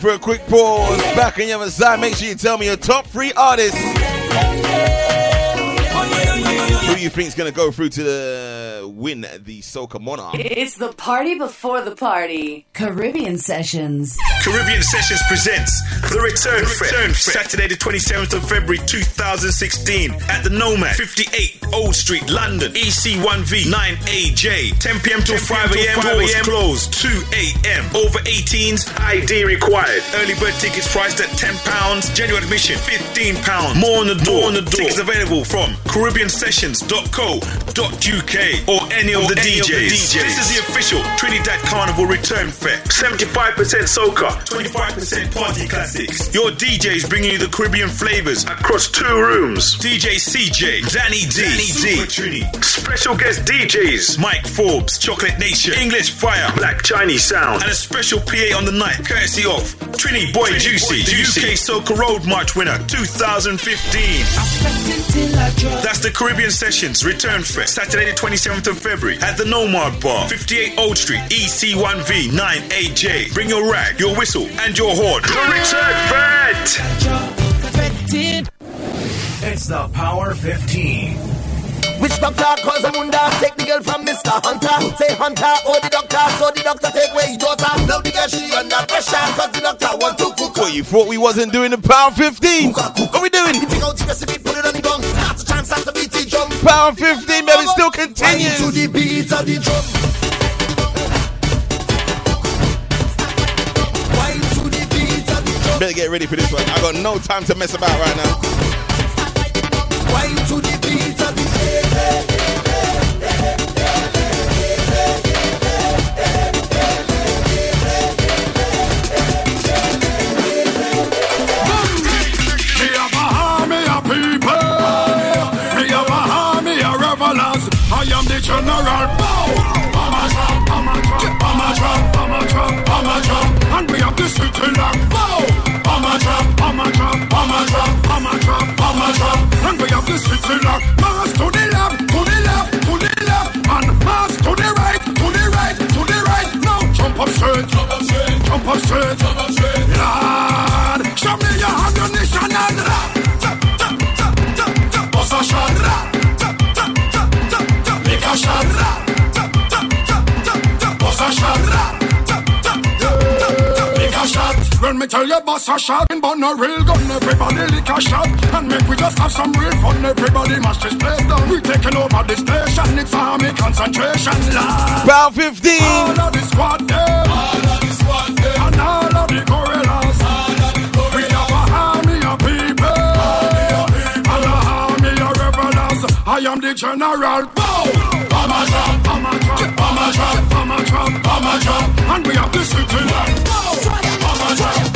for a quick pause. Back on the other side, make sure you tell me your top three artists. Who you think's gonna go through to the win the Soca Monarch? It's the party before the party. Caribbean Sessions. Caribbean Sessions presents The Return, Return Saturday the 27th of February 2016 at the Nomad, 58 Old Street, London, EC1V 9AJ. 10 p.m. till 5 a.m. Doors closed 2 a.m. Over 18s, ID required. Early bird tickets priced at £10. General admission £15. More on the door. on the door. Tickets available from CaribbeanSessions.co.uk or any of the DJs. This is the official Trinidad Carnival Return Fair. 75% soca, 25% party classics. Your DJs bringing you the Caribbean flavors across two rooms. DJ CJay, Danny D, Danny D, Trini. Special guest DJs, Mike Forbes, Chocolate Nation, English Fire, Black Chinese Sound, and a special PA on the night, courtesy of Trini Boy Juicy, the UK Soca Road March winner 2015. That's the Caribbean Sessions Return Fest, Saturday the 27th of February at the Nomad Bar, 58 Old Street, EC1V 9AJ. Bring your rag, your whistle, and your horn. The Fest! It's the Power 15. Which doctor cause a munda? Take the girl from Mr. Hunter. Say Hunter, oh the doctor, so the doctor take away his daughter. Now the girl she under pressure cause the doctor want to cook. What, you thought we wasn't doing the Power 15? What we doing? Take out the recipe, put it on the gun. Start to start to beat the drum. Power 15, baby, still continues. Wine to the beat of the drum. To the beat of the drum. Better get ready for this one. I got no time to mess about right now. Have the city lock. Bow. I'm a trap, I'm a trap, I'm a trap, I'm a trap, I'm a trap. And we have the city lock. Mass to the left, to the left, to the left. And mass to the right, to the right, to the right. Now jump up straight, jump up straight, jump up straight, jump up straight. Lord, show me your ammunition and rap. Bust a shot, make a shot, bust a shot. Tell you boss a shot and burn a real gun. Everybody lick a shot and make we just have some real fun. Everybody mash this place down. We taking over the station. It's army concentration. Lord. Round 15. All of the squad there. All of the squad there. And all of the gorillas. All of the gorillas. We have a army of people. Army of people. And a army of rebels. I am the general. Bow. I'm a drop. I'm a drop. I'm drop. I'm drop. I'm drop. And we have the city. Bow. I'm a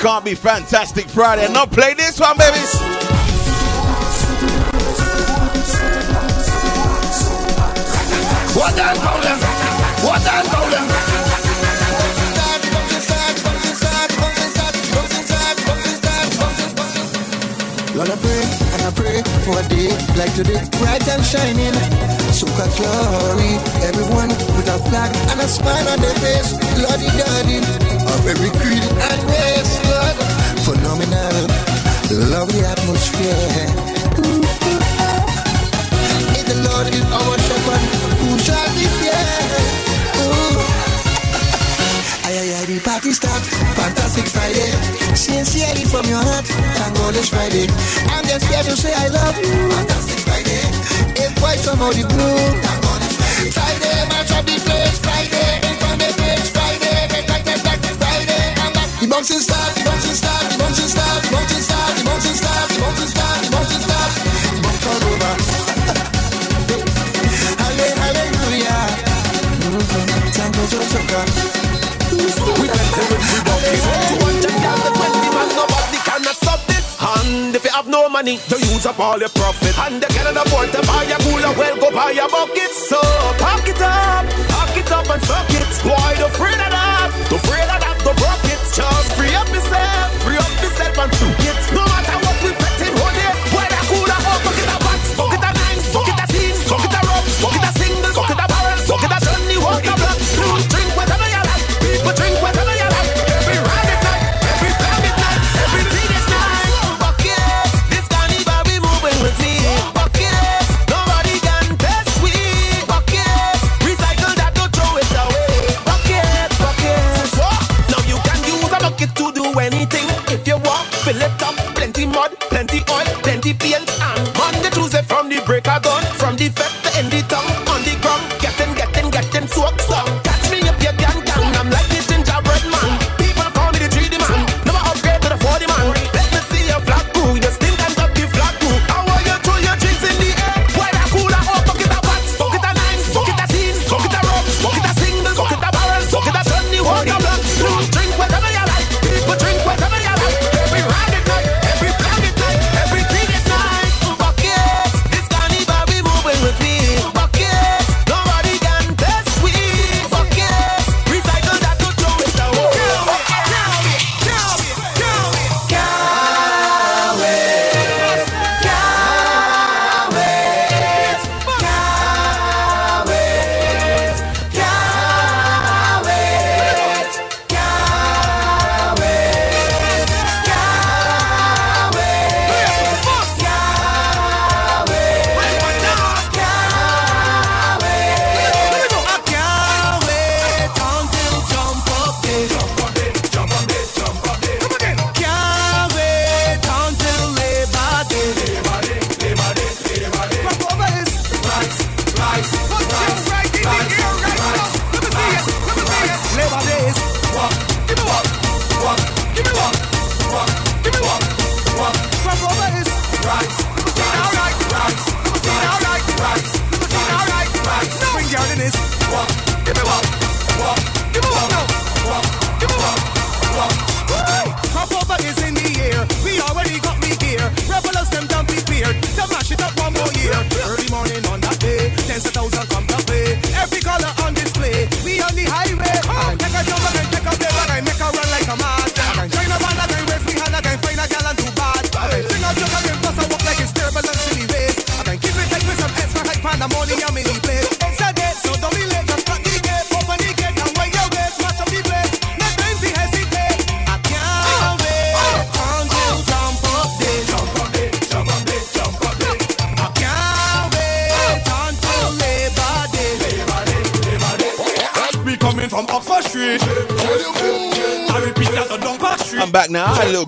can't be Fantastic Friday and not play this one, babies. What and problem? What and problem? Lord, I pray and I pray for a day like today, bright and shining. Suka glory, everyone with a flag and a smile on their face. Lordy daddy, of every creed and race, Lord. Phenomenal, lovely atmosphere. If the Lord is our shepherd, who shall be fear? Ay, ay, ay, the party start. Fantastic Friday. Sincerely from your heart. Thank God Friday. I'm just here to say I love you. Fantastic Friday. If quite somehow the blue. Friday, up the place. Friday, in from the place. Friday, The bouncing start, the bouncing start, the bouncing start, the bouncing start, the bouncing start, the. The bounce all over. Halle- Hallelujah. So good. We plenty when we walk in. To watch and down the 20 man, nobody cannot stop this. And if you have no money, you use up all your profit. And you cannot afford to buy a cooler, well, go buy a bucket. So pack it up, pack it up and suck it. Why the afraid of that? The afraid of plenty oil, plenty paint, and Monday, Tuesday from the break of dawn, from the fed to end the tongue, on the ground, getting, getting, getting soaked some.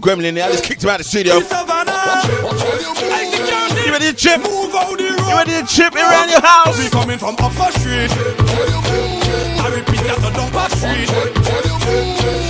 gremlin there. I just kicked him out of the studio. You ready to chip? You ready to chip around your house? We coming from Upper Street. I repeat, that's the Upper street.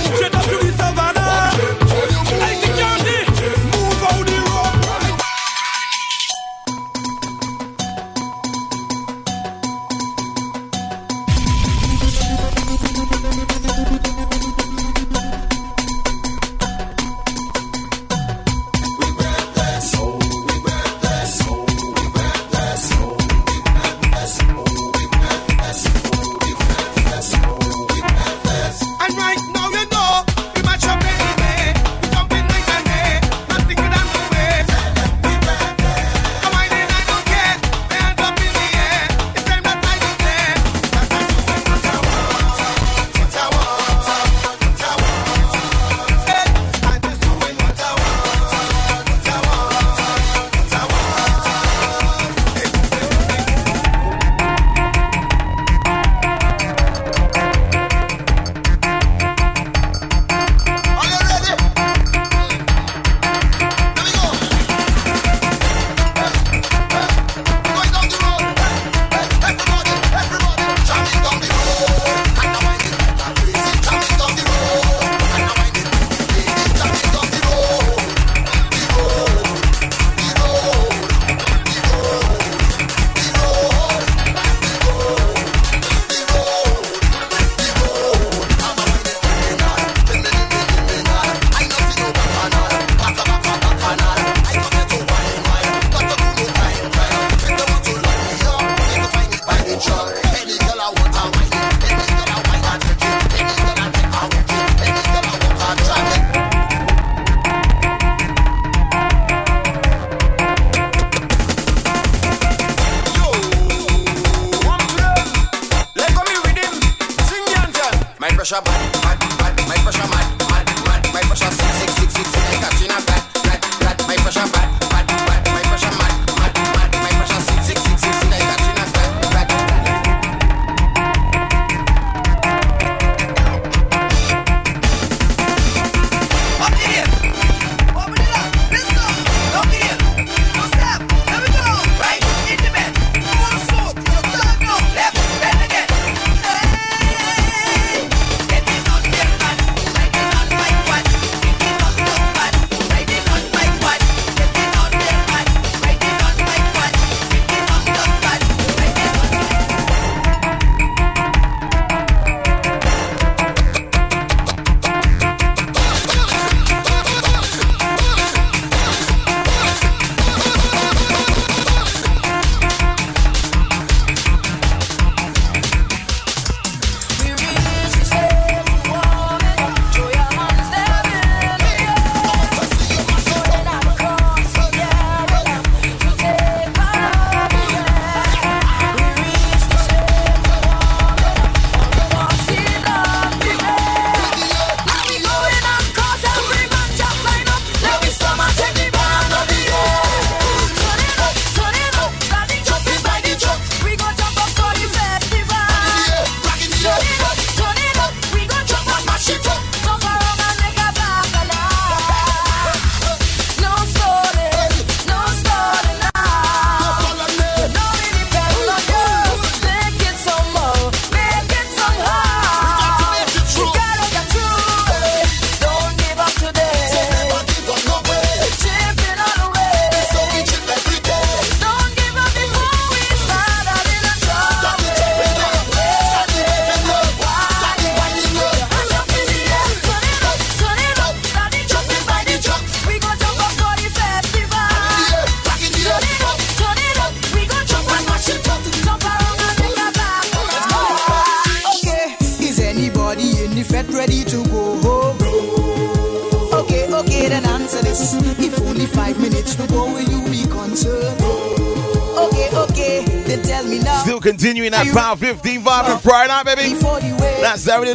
necessarily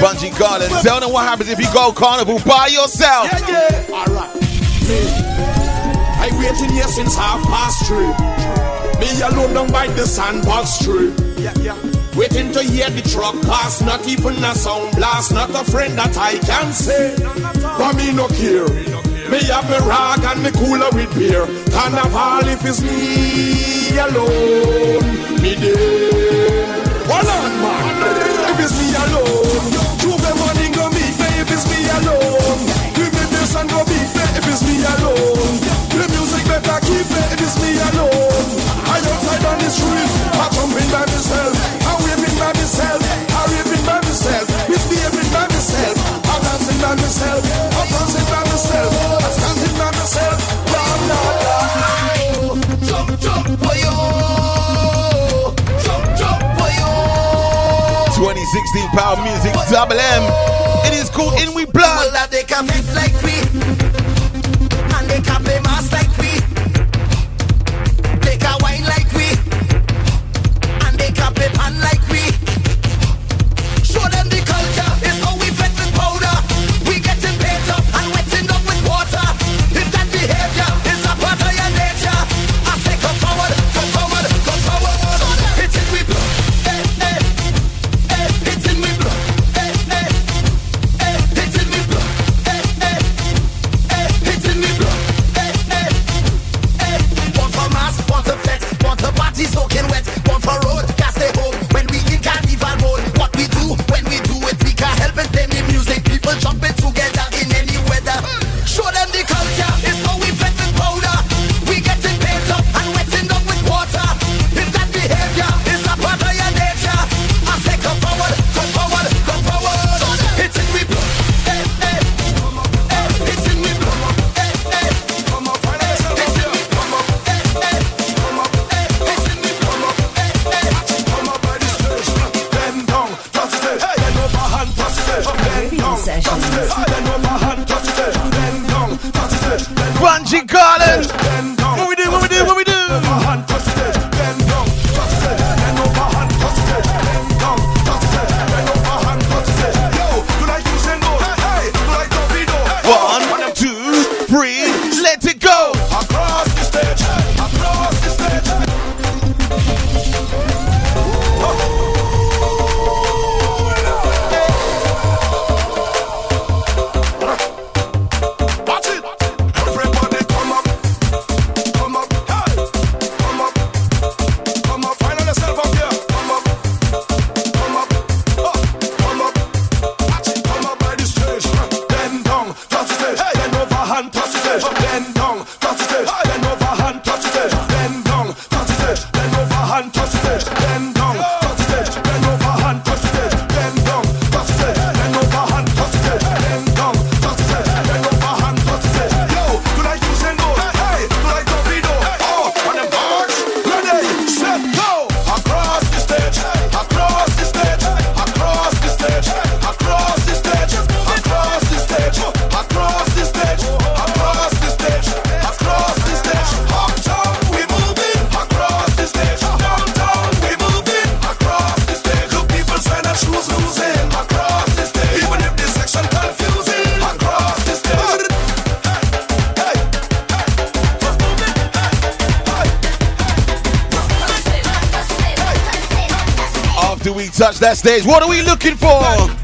Bunji Garlin. Tell them what happens if you go carnival by yourself. Yeah, yeah. All right. Me, I waiting here since half past three. Me alone down by the sandbox tree. Yeah, yeah. Waiting to hear the truck pass, not even a sound blast, not a friend that I can say. But me no care. Me, have a rag and me cooler with beer. Carnival if it's me alone, me there. One on man, if it's me alone. I keep it, it is me alone. I outside on the street, I pumping by myself, I waving by myself, I raving by myself, misbehaving by myself, I'm dancing by myself, I'm dancing by myself, I'm standing by myself, la la la. Jump, jump, for you. Jump, jump, for you. 2016 Power Music Double M. It is called In We Blood. Well, they can like me. touch that stage. What are we looking for?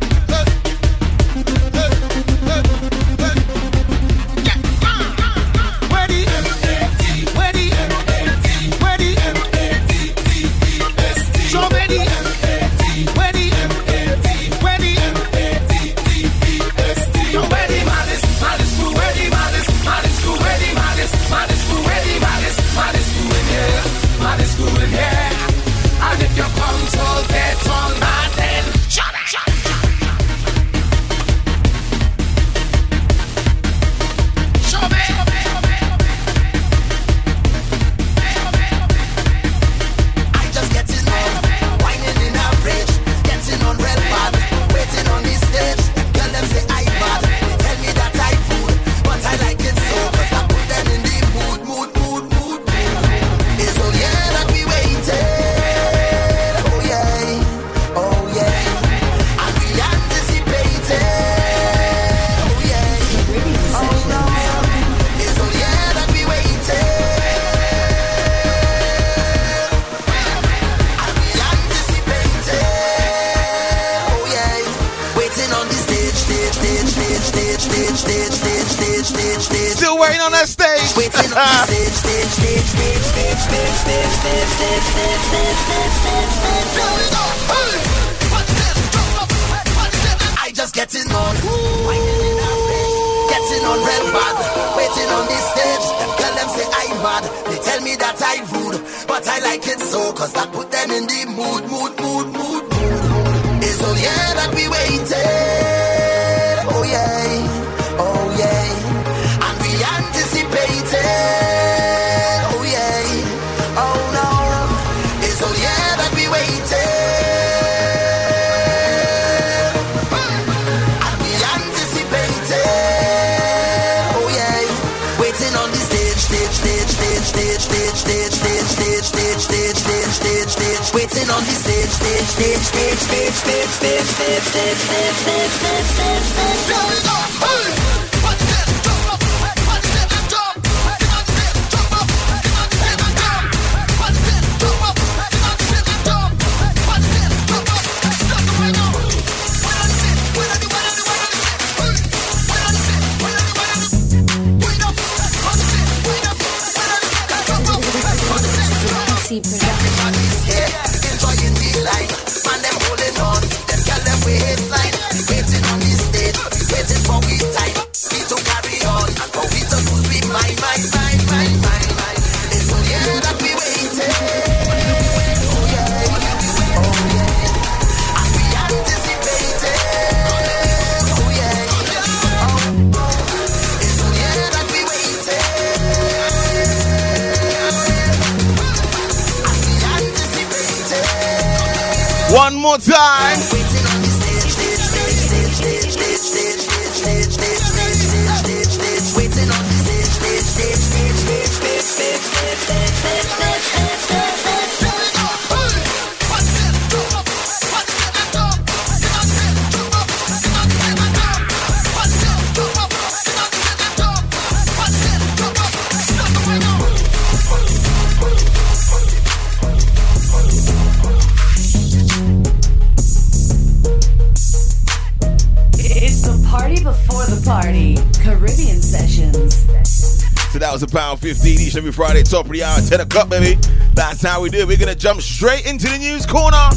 thousand pound fifteen each every Friday, top of the hour, ten o'clock, baby. That's how we do. We're gonna jump straight into the news corner.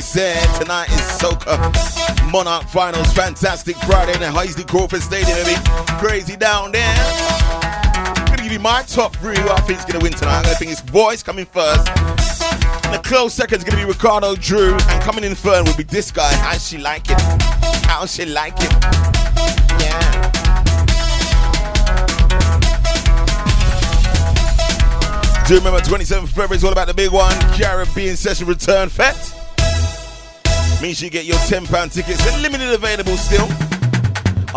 Said tonight is Soca Monarch Finals, fantastic Friday in the Hasely Crawford Stadium. Baby. Crazy down there. I'm gonna give you my top three who I think is gonna win tonight. I'm gonna think it's Voice coming first. In the close second is gonna be Ricardo Drew, and coming in third will be this guy. How she like it? How she like it? Yeah. Do you remember 27th February is all about the big one? Caribbean Session Return Fest. Means you get your £10 tickets, they're limited available still.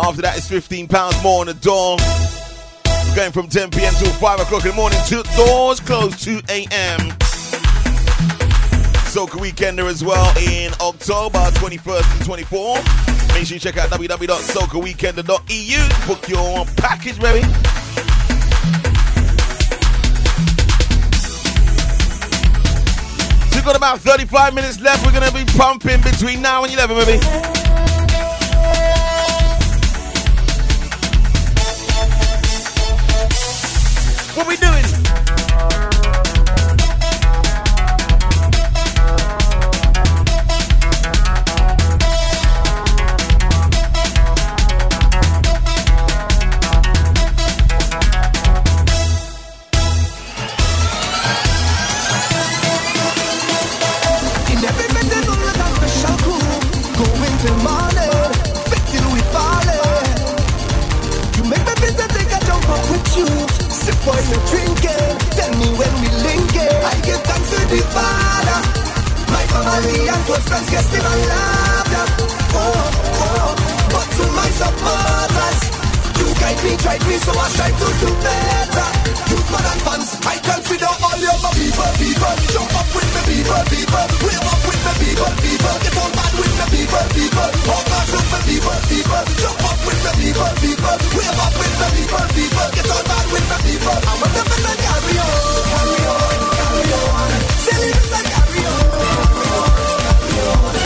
After that, it's £15 more on the door. Going from 10 pm till 5 o'clock in the morning, two doors close 2 am. Soca Weekender as well in October 21st and 24th. Make sure you check out www.socaweekender.eu. Book your package, baby. We've got about 35 minutes left. We're going to be pumping between now and 11, baby. What we doing? Children's Festival laughter. Oh, oh, but to my supporters, you guide me, guide me, so I strive to do better. Youth man and fans, I consider all your people, people. Jump up with the people, people. We're up with the people, people. Get on bad with the people, people. All bad with the people, people. Jump up with the people, people. We're up with the people, people. Get on bad with the people. I'm a different carry on, carry on, carry on. Silly and carry on. You're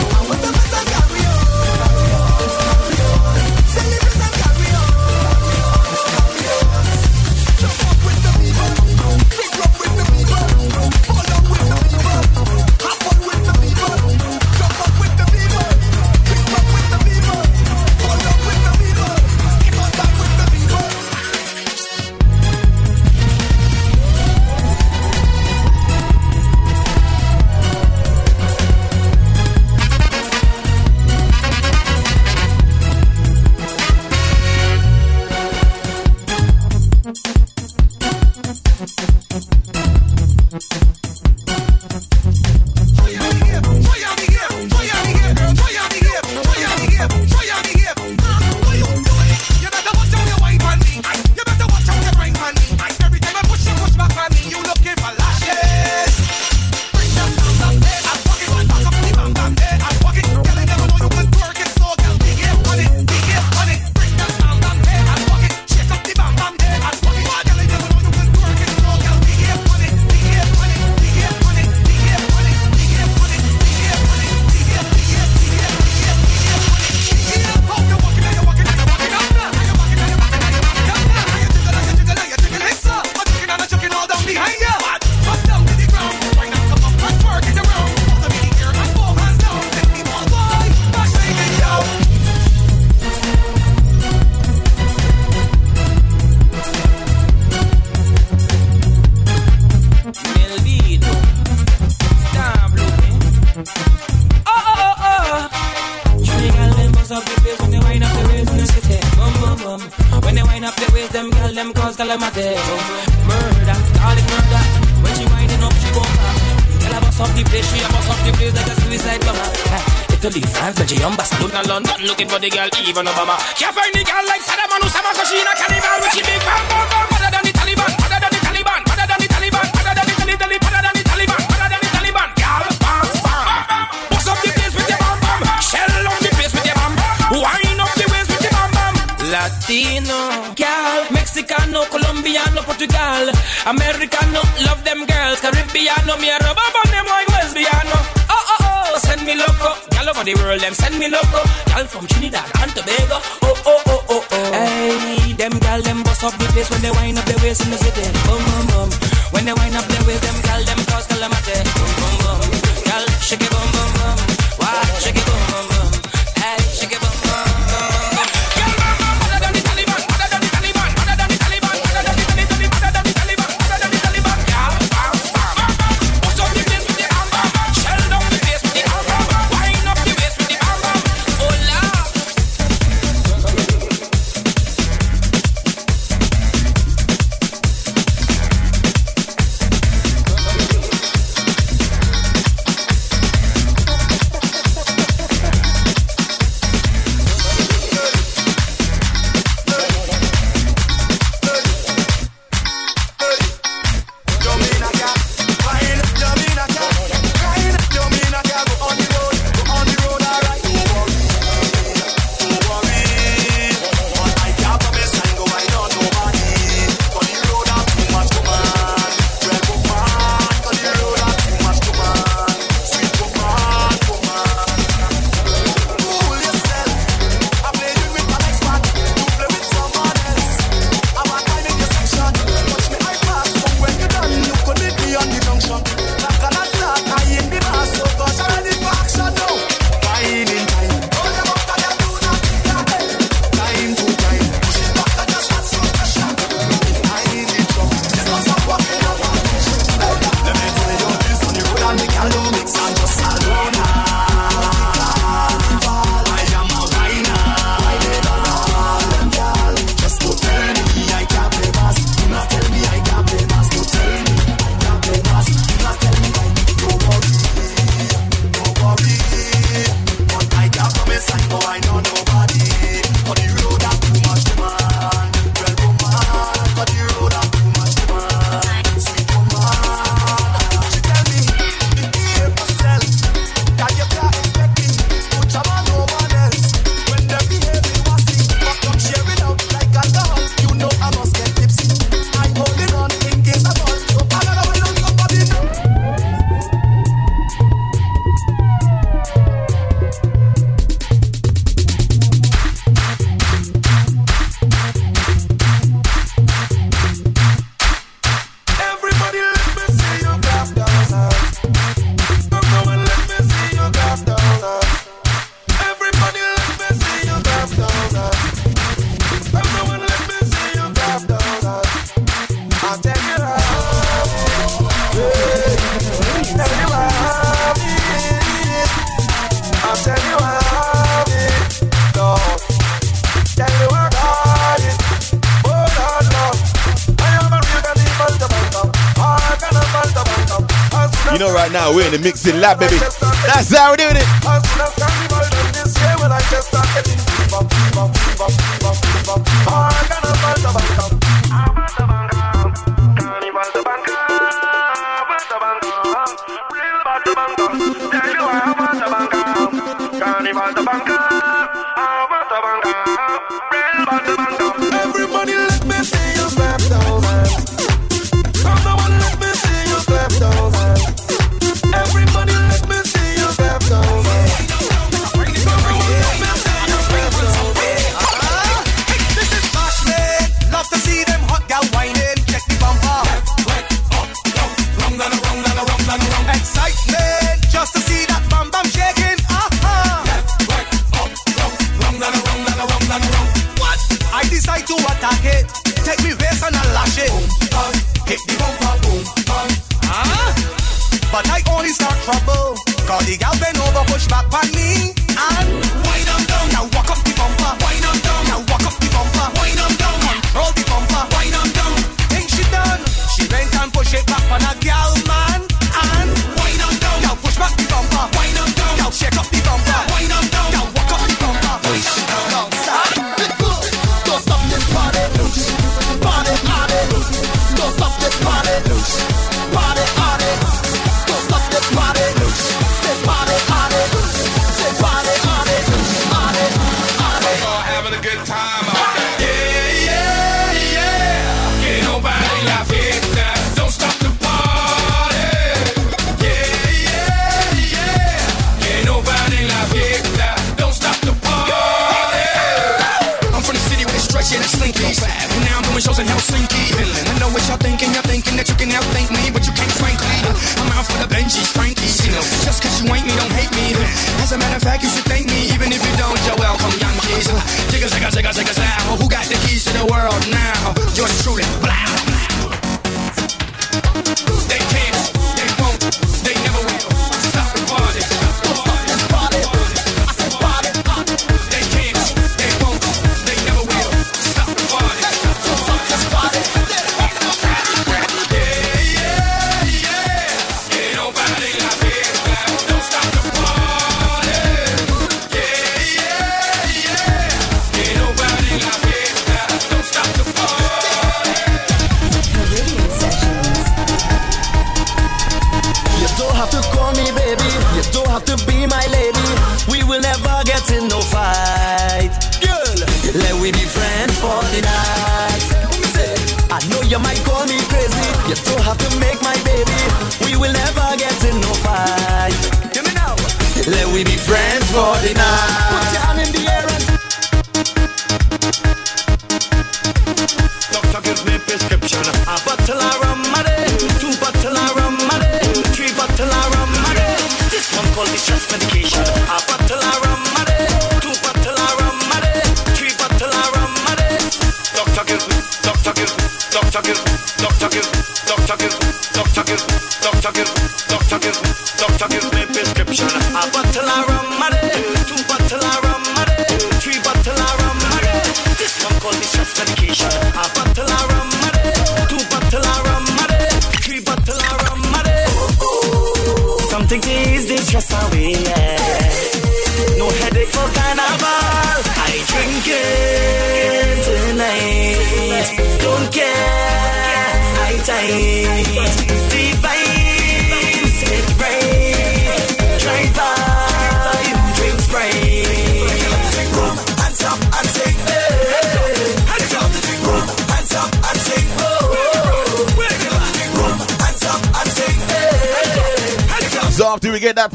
Godzilla, baby.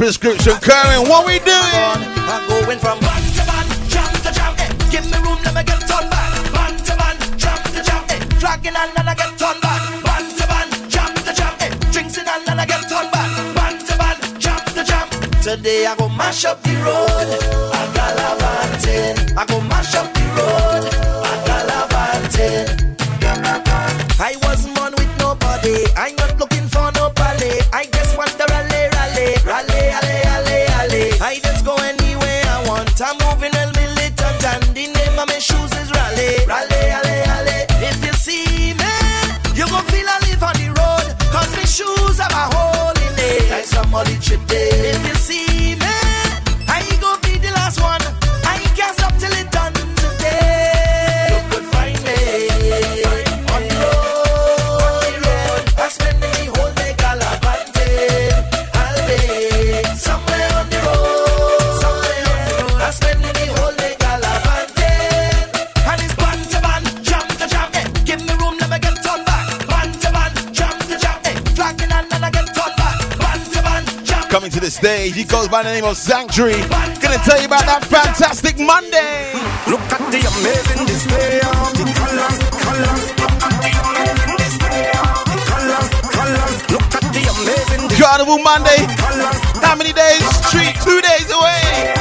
prescription. Karen, what we doing? I'm going from man to man, jam to jam. Eh. Give me room, let me get on back. Man to man, jam to jam. Eh. Dragging and then I get turned back. Man to man, jam to jam. Eh. Drinks in and then I get turned back. Man to man, jam to jam. Today I go mash up goes by the name of Sanctuary. Gonna tell you about that fantastic Monday. Look at the amazing display of the colors, colors. Carnival Monday. How many days? Three, two days away.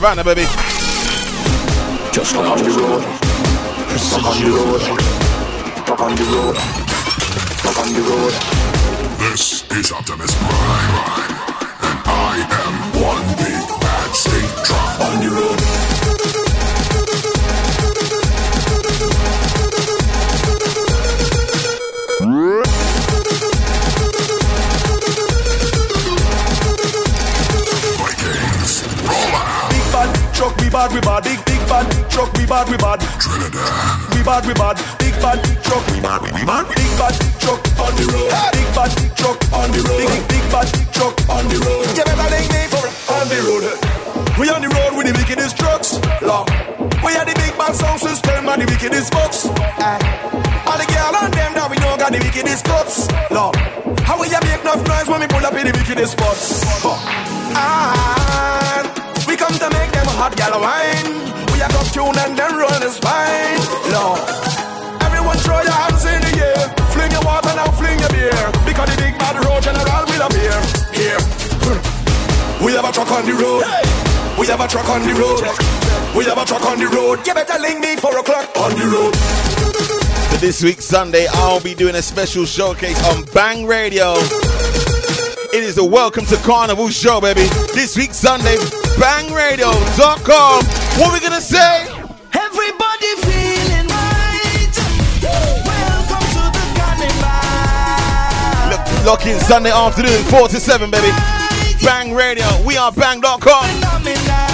Savannah, baby. have a truck on the road. We have a truck on the road. You better link me four o'clock on the road. For this week's Sunday, I'll be doing a special showcase on Bang Radio. It is a welcome to Carnival show, baby. This week's Sunday, BangRadio.com. What are we gonna say? Everybody feeling right. Welcome to the carnival. Look, lock in Sunday afternoon, 4 to 7, baby. Bang Radio. We are bang.com.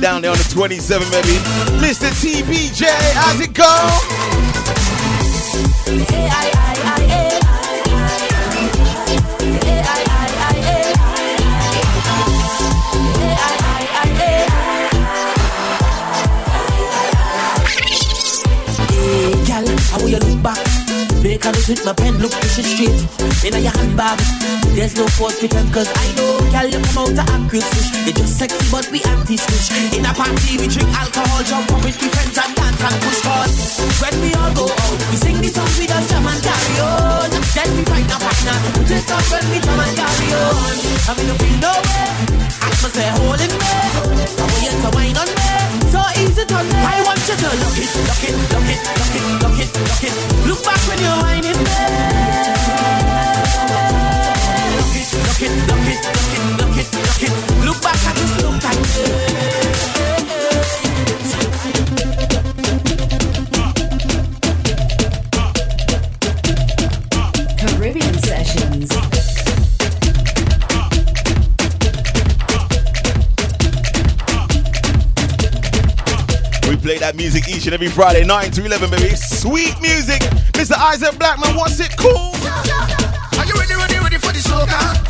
down there on the 27, baby. Mr. TBJ, how's it go? Make with my pen, look push it straight in your handbag. There's no false pretend, cause I know, gal, you come out to act fish. You're just sexy, but we anti-switch. In a party, we drink alcohol, jump up with my friends and dance and push on. When we all go out, we sing the songs, we just jam and carry on. Then we find a partner put it up when we jam and carry on. I mean, you feel no way, atmosphere holding me. I want you to wine on me, easy to me. I want you to look it, look it, look it, look it, look it, look it. Look back when you're whining me. Look it, look it, look it, look it, look it, look it. Look back at this look like Caribbean music each and every Friday, 9 to 11, baby. Sweet music. Mr. Isaac Blackman, what's it called? Are you ready, ready, ready for the soca?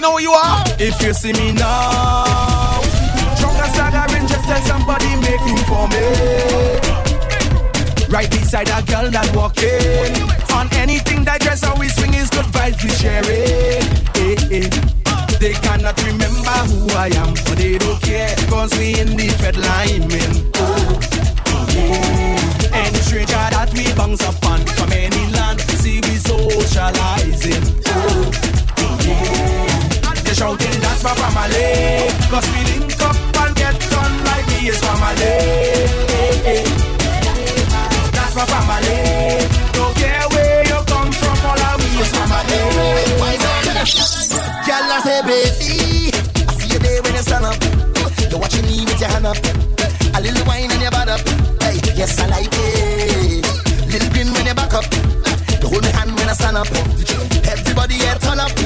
You know what you are? If you see me now, drunk and staggering, just tell somebody make room for me. Right beside a girl that walking on anything that dress how we swing is good vibes we sharing. Eh, eh. They cannot remember who I am, but they don't care cause we in the fed line, man. Any stranger that we bounce upon from any land, see we socializing. Yeah. Shouting that's my family, cause we link up and get done like we is family. That's my family. Don't care where you come from, all of we is family. Girl, I say, baby, I see you there when you stand up. You're watching me with your hand up. A little wine and your butt up. Hey, yes, I like it. Little grin when you back up. You hold my hand when I stand up. Everybody here turn up.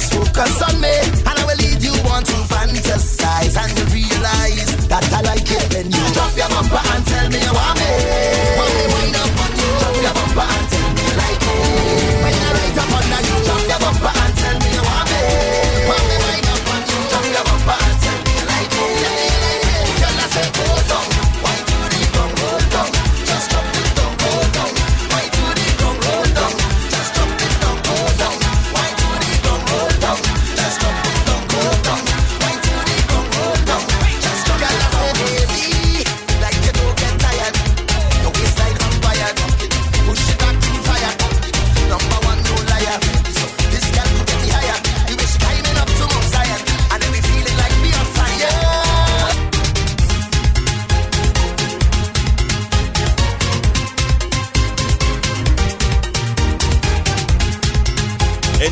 Just focus on me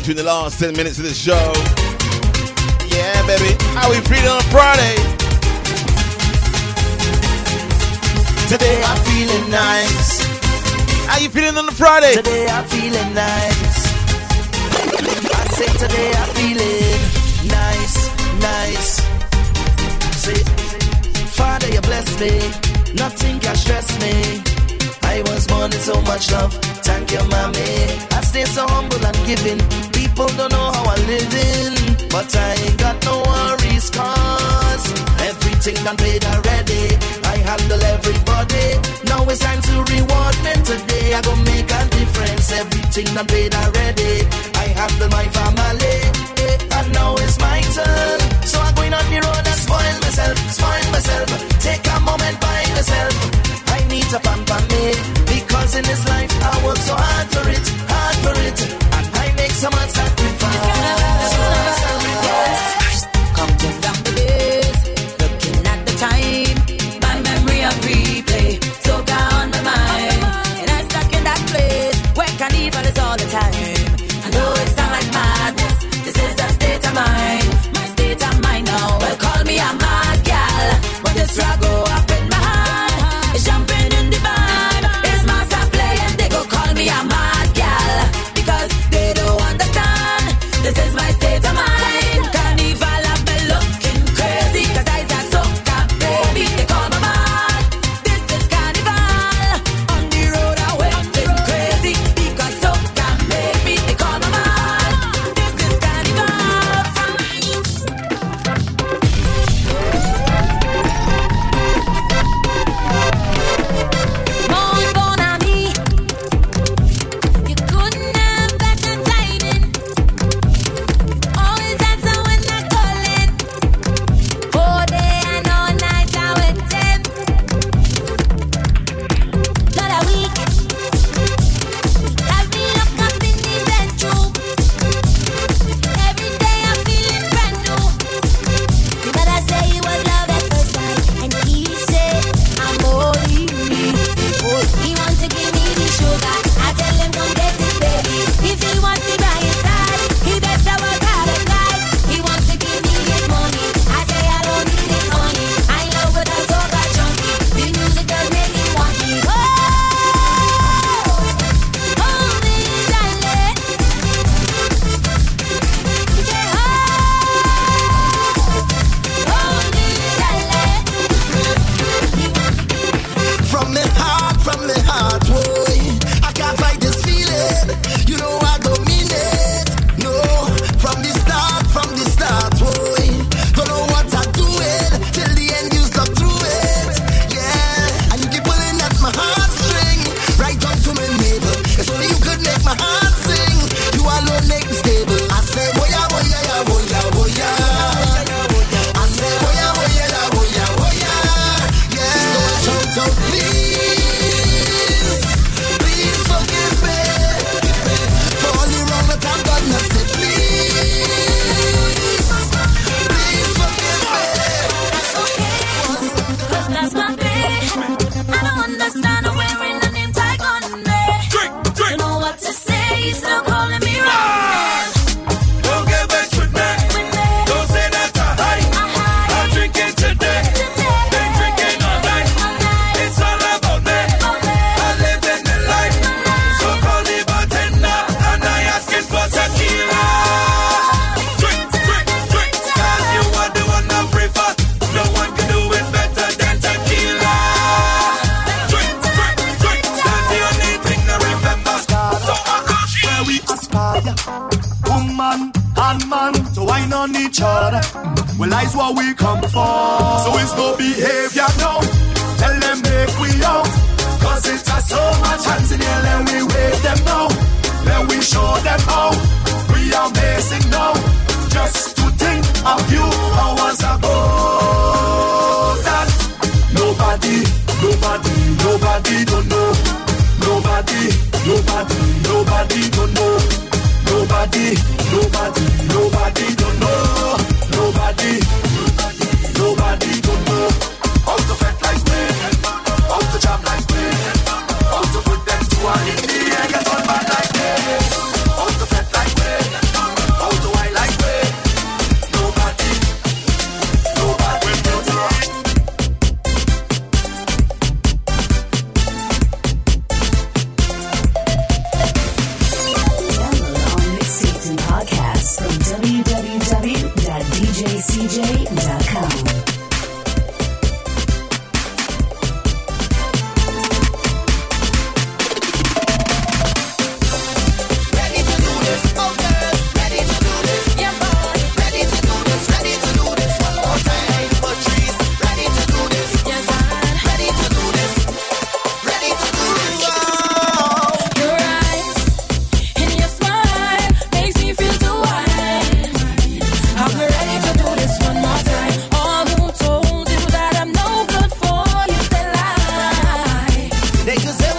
through the last 10 minutes of the show. Yeah, baby. How we feeling on Friday? Today I'm feeling nice. How you feeling on a Friday? Today I'm feeling nice. I say today I'm feeling nice, nice. Say, Father, you bless me. Nothing can stress me. I was born in so much love. Thank you, mommy. I stay so humble and giving people don't know how I live in, but I ain't got no worries, cause everything done paid already. I handle everybody. Now it's time to reward them today. I gonna make a difference. Everything done paid already. I handle my family. And now it's my turn. So I'm going on the road and spoil myself, spoil myself. Take a moment by myself. I need to pamper me. Because in this life I work so hard for it, hard for it make some sacrifice. Come to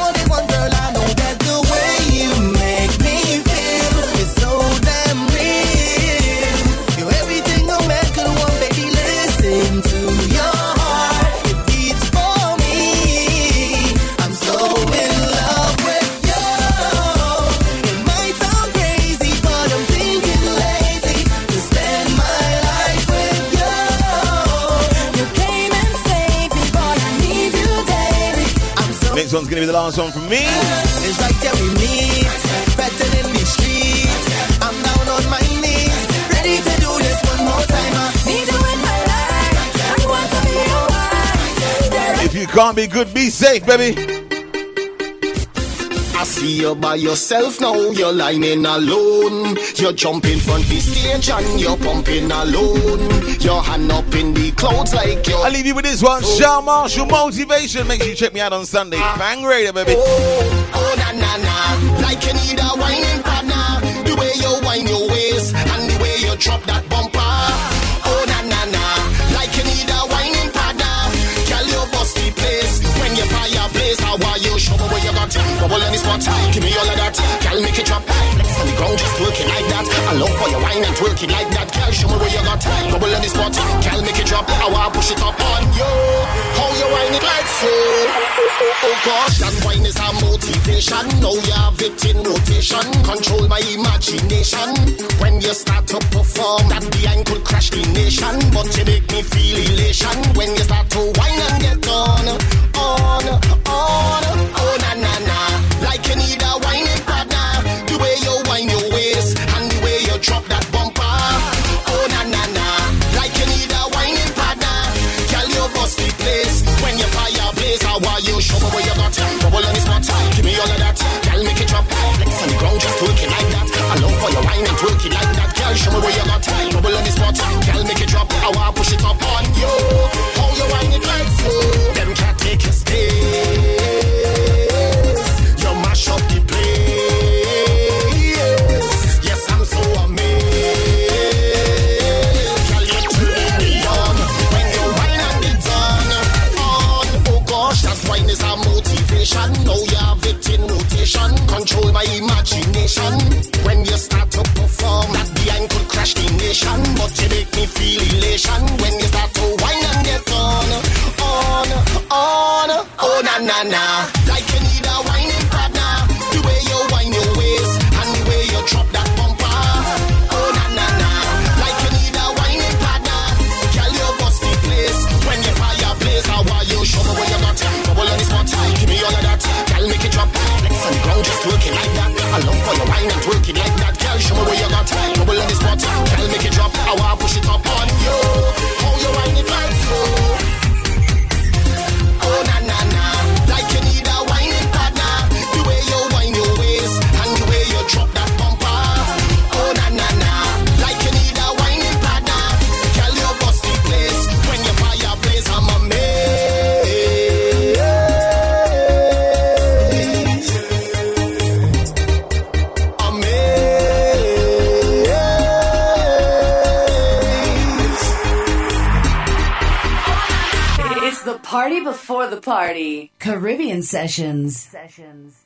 what they want, one's gonna be the last one from me. It's right there we meet, better in the street. I'm down on my knees, ready to do this one more time. I need you in my life. I want to be your wife. If you can't be good, be safe, baby. I see you by yourself now, you're lining alone. You're jumping front the stage and you're pumping alone. Your hand up in the clouds like you're. I'll leave you with this one. Oh. Shal Marshall Motivation. Make sure you check me out on Sunday. Ah. Bang radio, baby. Oh, Oh na na na, like you need a whining bubble on the spot. Give me all of that. Girl, make it drop. Flex on the ground, just work it like that. I love for your wine and twerk it like that. Girl, show me where you got bubble on the spot. Girl, make it drop. I want push it up on you. How you whine it like so? Oh, oh, oh gosh, that wine is a motivation. Now you have it in rotation. Control my imagination. When you start to perform, that behind could crash the nation. But you make me feel elation. When you start to whine and get on, on, on. Na, like you need a whining partner. The way you whine your waist and the way you drop that bumper. Oh na na na, like you need a whining partner. Girl, you bust the place when you are you? Show me where you got bubble spot. Give me all of that. Girl, make it drop. Flex on the ground, just like that. I love for your wine and like that. Girl, show me where you got bubble on the spot. Girl, make it drop. I wanna push it up on you you make me feel elation when you start to whine and get on, on, on. Oh na na na, like you need a whining partner. The way you whine your waist and the way you drop that bumper. Oh na na na, like you need a whining partner. Girl, you bust the place when you fireplace. How are you? Show me where you got bubble on the spot. Give me all of that. Girl, make it drop. Flex on the ground, just work it like that. I love for your wine and twerk it like that. Girl, show me where you got bubble on the spot. Party the party. Caribbean Sessions. Sessions.